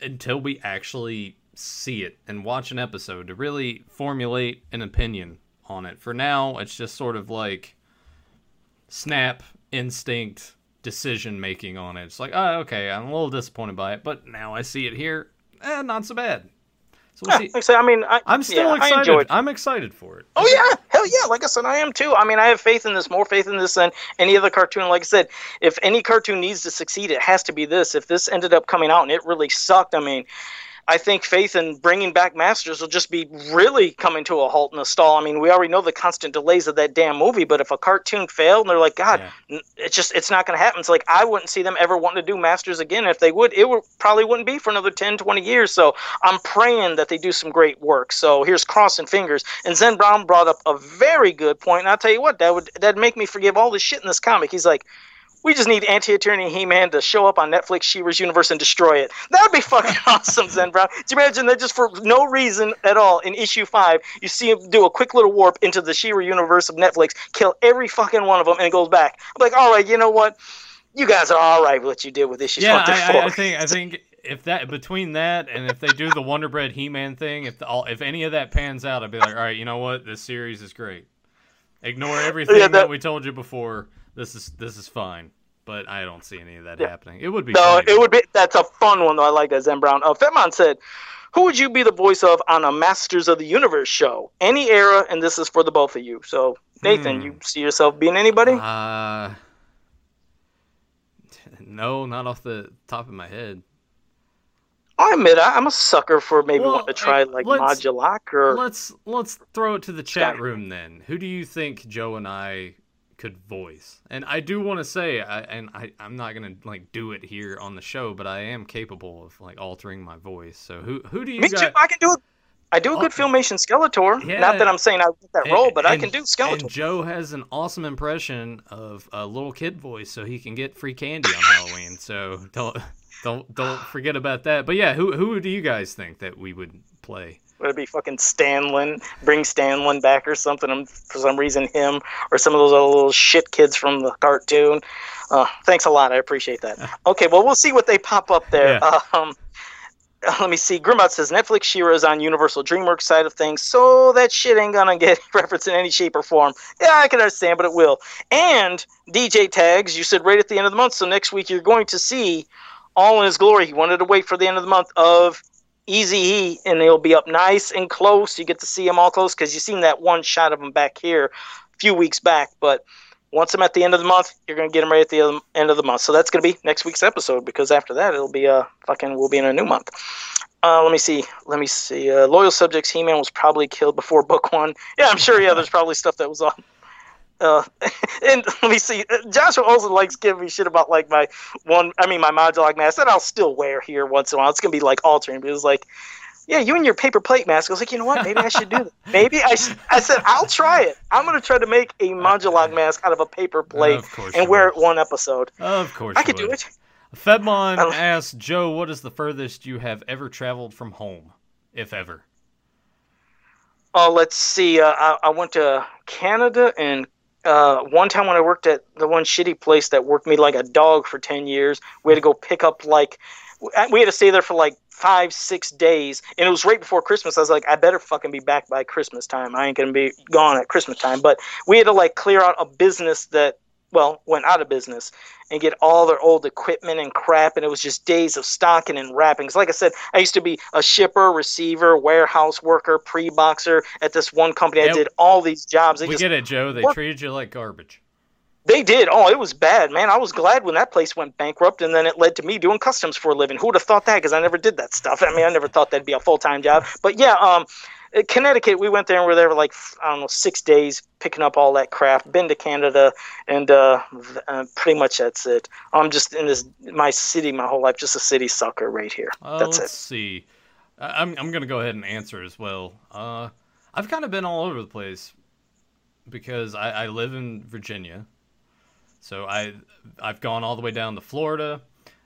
until we actually see it and watch an episode to really formulate an opinion on it. For now, it's just sort of like snap instinct decision making on it. It's like, oh, okay, I'm a little disappointed by it, but now I see it here, eh, not so bad. So we'll Yeah, see. I mean, I, I'm still yeah, excited. I'm excited for it. Oh yeah, hell yeah! Like I said, I am too. I mean, I have faith in this, more faith in this than any other cartoon. Like I said, if any cartoon needs to succeed, it has to be this. If this ended up coming out and it really sucked, I mean, I think faith in bringing back Masters will just be really coming to a halt in a stall. I mean, we already know the constant delays of that damn movie, but if a cartoon failed and they're like, God, Yeah. it's just it's not going to happen. It's like I wouldn't see them ever wanting to do Masters again. If they would, it would probably wouldn't be for another 10, 20 years. So I'm praying that they do some great work. So here's crossing fingers. And Zen Brown brought up a very good point, and I'll tell you what, that would that'd make me forgive all the shit in this comic. He's like. We just need anti-Eternia He-Man to show up on Netflix She-Ra's universe and destroy it. That'd be fucking awesome, Zen Brown. Do you imagine that just for no reason at all in issue five, you see him do a quick little warp into the She-Ra universe of Netflix, kill every fucking one of them, and it goes back. I'm like, all right, you know what? You guys are all right with what you did with issue Yeah, four. I, I think I think if that between that and if they do the Wonder Bread He-Man thing, if the, all, if any of that pans out, I'd be like, all right, you know what, this series is great. Ignore everything Yeah, that, that- we told you before. This is this is fine, but I don't see any of that Yeah. happening. It would be No, funny. it would be. That's a fun one though. I like that. Zen Brown. Uh, Fetmon said, "Who would you be the voice of on a Masters of the Universe show? Any era, and this is for the both of you. So Nathan, Hmm. you see yourself being anybody? Uh, no, not off the top of my head. I admit I, I'm a sucker for maybe Well, wanting to try like let's- or Let's let's throw it to the chat room then. Who do you think Joe and I could voice? And I do want to say, I, and I I'm not gonna like do it here on the show, but I am capable of like altering my voice. So who who do you me got? too. I can do it. I do a good filmation Skeletor. Yeah. Not that I'm saying I get that role, but I can do Skeletor. And Joe has an awesome impression of a little kid voice, so he can get free candy on Halloween. So don't don't don't forget about that. But yeah, who who do you guys think that we would play? Would it be fucking Stanlin? Bring Stanlin back or something? um, For some reason, him or some of those other little shit kids from the cartoon. Uh, thanks a lot. I appreciate that. Okay, well, we'll see what they pop up there. Yeah. Um, let me see. Grimbot says Netflix She-Ra is on Universal DreamWorks side of things, so that shit ain't gonna get referenced in any shape or form. Yeah, I can understand, but it will. And DJ tags, you said right at the end of the month, so next week you're going to see all in his glory. He wanted to wait for the end of the month of Easy E, and he'll be up nice and close. You get to see him all close because you've seen that one shot of him back here a few weeks back. But once I'm at the end of the month, you're gonna get him right at the end of the month. So that's gonna be next week's episode because after that it'll be uh fucking we'll be in a new month. Uh, let me see. Let me see. Uh, Loyal subjects. He-Man was probably killed before book one. Yeah, I'm sure. Yeah, there's probably stuff that was on. Uh, and let me see. Uh, Joshua also likes giving me shit about like my one. I mean, my Modulok mask that I'll still wear here once in a while. It's gonna be like altering, but it's like, yeah, you and your paper plate mask. I was like, you know what? Maybe I should do that. Maybe I. Should, I said I'll try it. I'm gonna try to make a Modulok mask out of a paper plate course and wear would. it one episode. Of course, I could do it. Fedmon asks Joe, "What is the furthest you have ever traveled from home, if ever?" Oh, let's see. Uh, I, I went to Canada and uh, one time when I worked at the one shitty place that worked me like a dog for 10 years, we had to go pick up like, we had to stay there for like five, six days. And it was right before Christmas. I was like, I better fucking be back by Christmas time. I ain't going to be gone at Christmas time. But we had to like clear out a business that well, went out of business and get all their old equipment and crap. And it was just days of stocking and wrapping. Because, like I said, I used to be a shipper, receiver, warehouse worker, pre boxer at this one company. Yeah, I did all these jobs. They we get it, Joe. They worked. treated you like garbage. They did. Oh, it was bad, man. I was glad when that place went bankrupt, and then it led to me doing customs for a living. Who would have thought that? Because I never did that stuff. I mean, I never thought that'd be a full time job. But yeah, um, Connecticut, we went there and we were there for like I don't know six days, picking up all that crap. Been to Canada, and uh, uh, pretty much that's it. I'm just in this my city my whole life, just a city sucker right here. Uh, that's let's it. see. I'm I'm gonna go ahead and answer as well. Uh, I've kind of been all over the place because I, I live in Virginia, so I I've gone all the way down to Florida.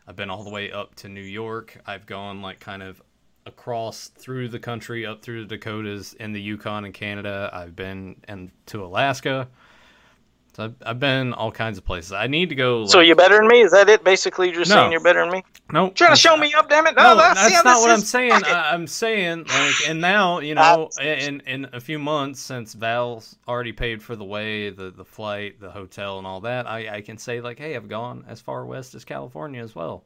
I've been all the way up to New York. I've gone like kind of across through the country, up through the Dakotas, in the Yukon and Canada. I've been and to Alaska. So I've, I've been all kinds of places. I need to go. Like, so you're better than me? Is that it? Basically, you're no. saying you're better than me? No. Trying to show me up, damn it! No, no that's, that's not what. I'm saying. I, am saying like, and now you know, uh, in in a few months since Val's already paid for the way, the the flight, the hotel, and all that, I I can say like, hey, I've gone as far west as California as well.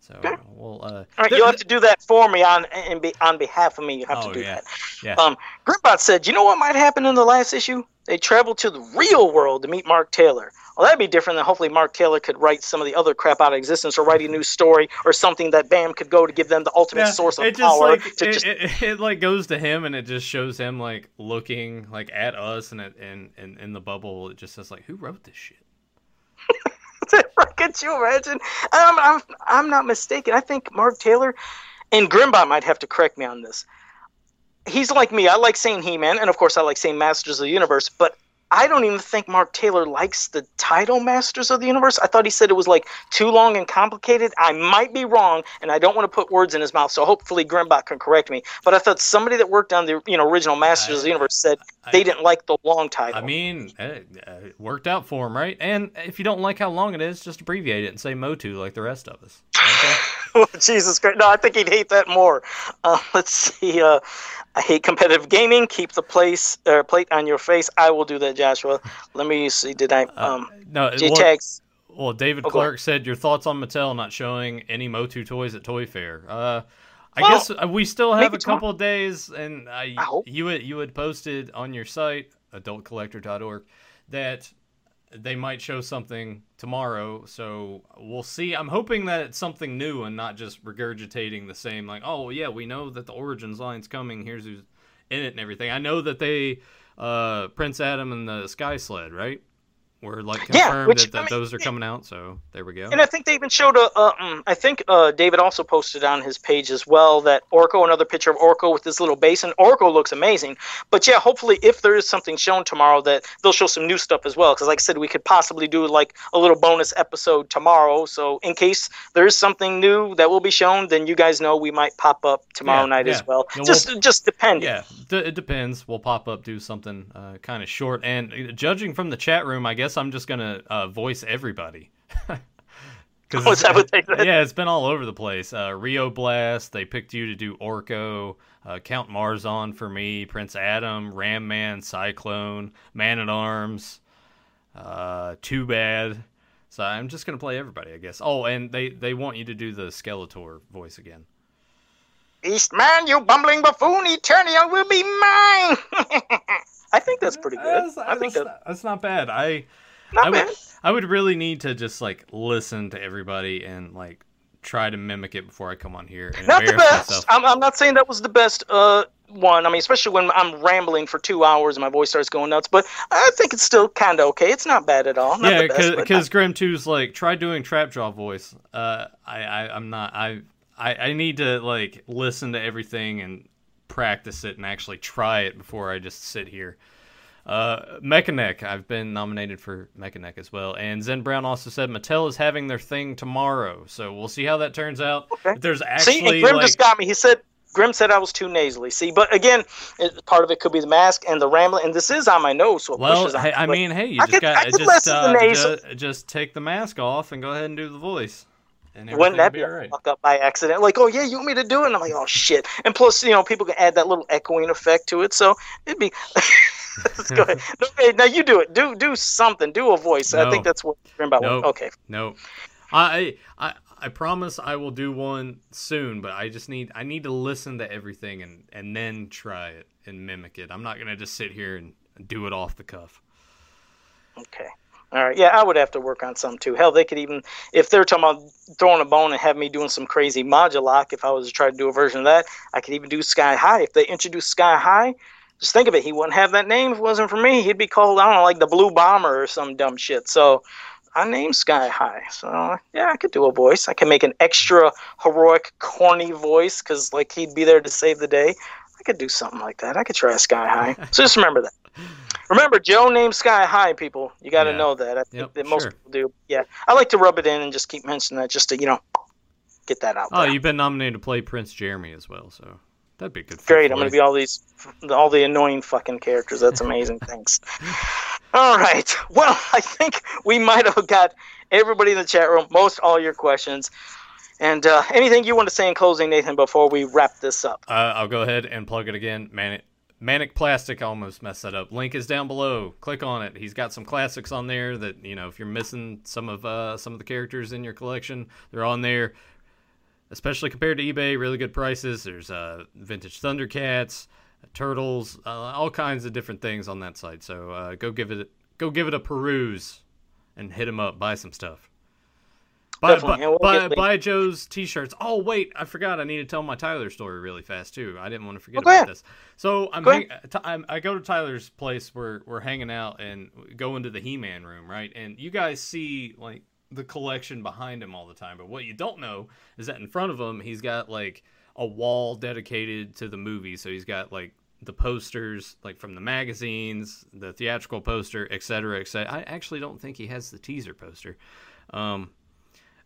So okay. we'll. Uh, All right, you'll have to do that for me on and be, on behalf of me. You have oh, to do yeah. that. Yeah. Um, Grimbot said, "You know what might happen in the last issue? They travel to the real world to meet Mark Taylor. Well, that'd be different than hopefully Mark Taylor could write some of the other crap out of existence or write a new story or something that Bam could go to give them the ultimate yeah, source of it power. Like, to it, just... it, it, it, like goes to him and it just shows him like looking like at us and in in in the bubble. It just says like, who wrote this shit? Could you imagine? I'm, I'm, I'm not mistaken. I think Mark Taylor and Grimbot might have to correct me on this. He's like me. I like saying He Man, and of course, I like saying Masters of the Universe, but I don't even think Mark Taylor likes the title Masters of the Universe. I thought he said it was like too long and complicated. I might be wrong, and I don't want to put words in his mouth. So hopefully Grimbot can correct me. But I thought somebody that worked on the you know original Masters I, of the Universe said I, they didn't like the long title. I mean, it, it, worked out for him, right? And if you don't like how long it is, just abbreviate it and say Motu like the rest of us. Okay? well, Jesus Christ! No, I think he'd hate that more. Uh, let's see. Uh, I hate competitive gaming. Keep the place uh, plate on your face. I will do that, Joshua. Let me see. Did I? Uh, um, uh, no. J tags. Well, well, David oh, Clark said your thoughts on Mattel not showing any Motu toys at Toy Fair. Uh, I well, guess uh, we still have a couple days, and I, I you had you had posted on your site adultcollector.org that they might show something tomorrow, so we'll see. I'm hoping that it's something new and not just regurgitating the same. Like, oh yeah, we know that the Origins line's coming. Here's who's in it and everything. I know that they, uh, Prince Adam and the Sky Sled, right? Were like confirmed yeah, which, that, that I mean, those are coming out. So there we go. And I think they even showed a. Uh, um, I think uh, David also posted on his page as well that Orko, another picture of Orko with this little basin. Orko looks amazing. But yeah, hopefully, if there is something shown tomorrow, that they'll show some new stuff as well. Because like I said, we could possibly do like a little bonus episode tomorrow. So in case there is something new that will be shown, then you guys know we might pop up tomorrow yeah, night yeah. as well. just we'll, just depending. Yeah, d- it depends. We'll pop up, do something uh, kind of short. And uh, judging from the chat room, I guess guess I'm just gonna uh, voice everybody. Cause oh, that what they said? Yeah, it's been all over the place. Uh, Rio Blast, they picked you to do Orko. Uh, Count Marzon for me, Prince Adam, Ram Man, Sy-Klone, Man at Arms. Uh, too bad. So I'm just gonna play everybody, I guess. Oh, and they they want you to do the Skeletor voice again. Beastman, you bumbling buffoon! Eternia will be mine. I think that's pretty good. That's, I think that's, that, that's not bad. I not I bad. would I would really need to just like listen to everybody and like try to mimic it before I come on here. And not the best. I'm, I'm not saying that was the best uh, one. I mean, especially when I'm rambling for two hours and my voice starts going nuts. But I think it's still kind of okay. It's not bad at all. Not yeah, because Grim Two's like try doing trap jaw voice. Uh, I, I I'm not I. I, I need to like listen to everything and practice it and actually try it before I just sit here. Uh, Mekaneck, I've been nominated for Mekaneck as well. And Zen Brown also said Mattel is having their thing tomorrow, so we'll see how that turns out. Okay. If there's actually see, Grim like... just got me. He said Grim said I was too nasally. See, but again, it, part of it could be the mask and the rambling, and this is on my nose, so it Well, pushes on. hey, I mean, hey, you I just could- got I just uh, nasal. ju- just take the mask off and go ahead and do the voice, and wouldn't that be be right. fuck up by accident? Like, oh yeah, you want me to do it? And I'm like, oh shit. And plus, you know, people can add that little echoing effect to it, so it'd be. Let's go ahead. No, hey, now you do it. Do do something. Do a voice. I think that's what Grim about. Nope. Okay. No, I I I promise I will do one soon, but I just need I need to listen to everything and and then try it and mimic it. I'm not gonna just sit here and do it off the cuff. Okay. All right. Yeah, I would have to work on some too. Hell, they could even, if they're talking about throwing a bone and have me doing some crazy Modulok, if I was to try to do a version of that, I could even do Sky High. If they introduce Sky High, just think of it. He wouldn't have that name if it wasn't for me. He'd be called, I don't know, like the Blue Bomber or some dumb shit. So I named Sky High. So yeah, I could do a voice. I can make an extra heroic, corny voice because like he'd be there to save the day. I could do something like that. I could try Sky High. So just remember that. Remember, Joe named Sky High, people. You got to Yeah. know that. I think Yep, that most sure. people do. Yeah, I like to rub it in and just keep mentioning that, just to you know, get that out. Oh, there. you've been nominated to play Prince Jeremy as well, so that'd be good. great! I'm gonna be all these, all the annoying fucking characters. That's amazing. Thanks. All right. Well, I think we might have got everybody in the chat room, most all your questions. And uh, anything you want to say in closing, Nathan, before we wrap this up? Uh, I'll go ahead and plug it again. Manic, Manic Plastic almost messed that up. Link is down below. Click on it. He's got some classics on there that you know if you're missing some of uh, some of the characters in your collection, they're on there. Especially compared to eBay, really good prices. There's uh, vintage Thundercats, Turtles, uh, all kinds of different things on that site. So uh, go give it go give it a peruse and hit him up. Buy some stuff. Buy, Definitely, buy, we'll buy, buy Joe's t-shirts. Oh wait, I forgot. I need to tell my Tyler story really fast too. I didn't want to forget about ahead. this. So I'm, Go hang- I'm I go to Tyler's place where we're hanging out and go into the He-Man room, right? And you guys see like the collection behind him all the time, but what you don't know is that in front of him he's got like a wall dedicated to the movie. So he's got like the posters like from the magazines, the theatrical poster, etc., etc. I actually don't think he has the teaser poster. Um,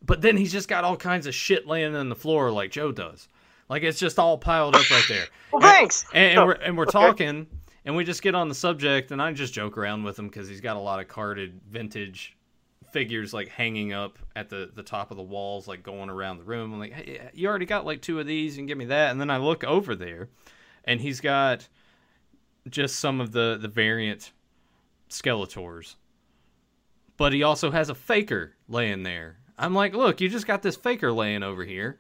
but then he's just got all kinds of shit laying on the floor like Joe does. Like it's just all piled up right there. Well, And- thanks. And, and we're and we're talking, and we just get on the subject, and I just joke around with him because he's got a lot of carded vintage figures like hanging up at the the top of the walls, like going around the room. I'm like, hey, you already got like two of these, can give me that. And then I look over there, and he's got just some of the the variant Skeletors, but he also has a faker laying there. I'm like, look, you just got this faker laying over here.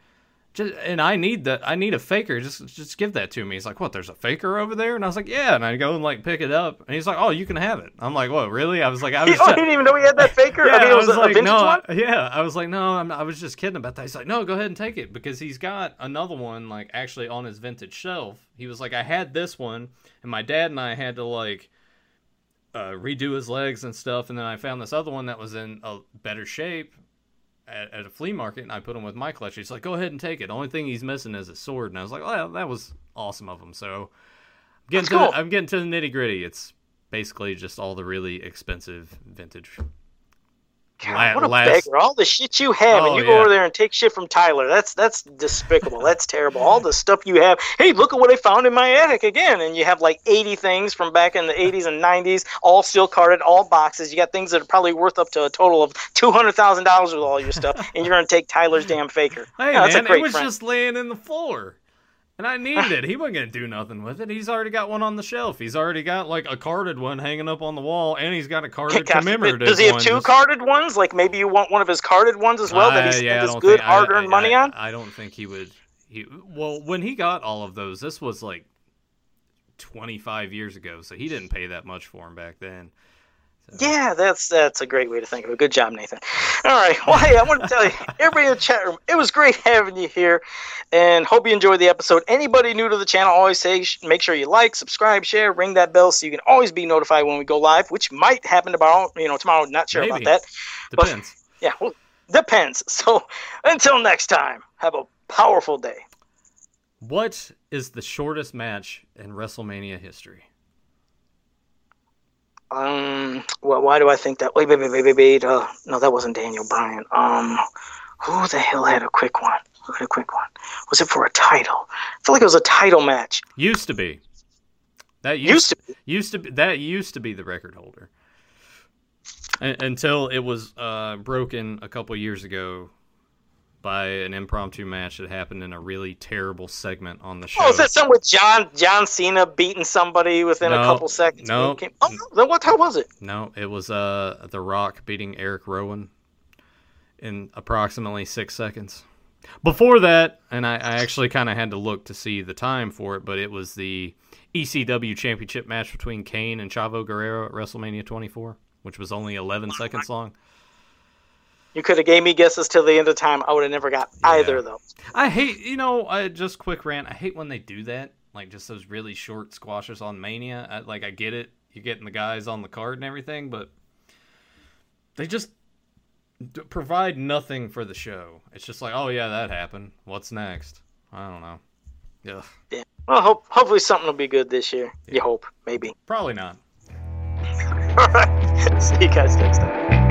Just, and I need that. I need a faker. Just, just give that to me. He's like, "What? There's a faker over there?" And I was like, "Yeah." And I go and like pick it up, and he's like, "Oh, you can have it." I'm like, "What? Really?" I was like, "I was." oh, didn't even know he had that faker. yeah, I mean, it was, a, vintage no, one. Yeah. I was like, no, I'm, I was just kidding about that. He's like, no, go ahead and take it because he's got another one like actually on his vintage shelf. He was like, I had this one, and my dad and I had to like uh, redo his legs and stuff, and then I found this other one that was in a better shape. At, at a flea market, and I put him with my collection. He's like, "Go ahead and take it. The only thing he's missing is a sword." And I was like, "Well, that was awesome of him." So, I'm getting That's to cool. the, I'm getting to the nitty gritty. It's basically just all the really expensive vintage God, what a last- beggar! All the shit you have, Oh, and you go yeah. over there and take shit from Tyler. That's that's despicable. that's terrible. All the stuff you have. Hey, look at what I found in my attic again, and you have like eighty things from back in the eighties and nineties, all still carded, all boxes. You got things that are probably worth up to a total of two hundred thousand dollars with all your stuff, and you're gonna take Tyler's damn faker. Hey a man, it was friend. just laying in the floor. And I needed it. He wasn't gonna do nothing with it. He's already got one on the shelf. He's already got like a carded one hanging up on the wall, and he's got a carded God, commemorative Does he have two carded ones? Like maybe you want one of his carded ones as well that he spent yeah, his good hard-earned money I- on? I don't think he would. He well, when he got all of those, this was like twenty five years ago, so he didn't pay that much for them back then. So- Yeah, that's that's a great way to think of it. Good job, Nathan. All right. Well, hey, I want to tell you, everybody in the chat room, it was great having you here, and hope you enjoyed the episode. Anybody new to the channel, always say make sure you like, subscribe, share, ring that bell so you can always be notified when we go live, which might happen tomorrow. You know, tomorrow. Not sure Maybe. about that. But- Depends. Yeah, well, depends. So until next time, have a powerful day. What is the shortest match in WrestleMania history? Um, well, why do I think that? Wait, wait, wait, wait, wait. Uh, no, that wasn't Daniel Bryan. Um, who the hell had a quick one? Look at a quick one. Was it for a title? I feel like it was a title match. Used to be. That used, Used to be. used to be that used to be the record holder. Un until it was uh, broken a couple years ago by an impromptu match that happened in a really terrible segment on the show. Oh, is that something with John John Cena beating somebody within a couple seconds? no. came- Oh, no, then what time was it? No, it was uh The Rock beating Eric Rowan in approximately six seconds. Before that, and I, I actually kind of had to look to see the time for it, but it was the ECW Championship match between Kane and Chavo Guerrero at WrestleMania 24, which was only 11 seconds long. You could have gave me guesses till the end of time. I would have never got either of those. I hate, you know, I just quick rant. I hate when they do that, like just those really short squashes on Mania. I, like I get it, you're getting the guys on the card and everything, but they just d- provide nothing for the show. It's just like, oh yeah, that happened. What's next? I don't know. Ugh, Yeah. Well, hope, hopefully something will be good this year. You hope, maybe. probably not. All right. See you guys next time.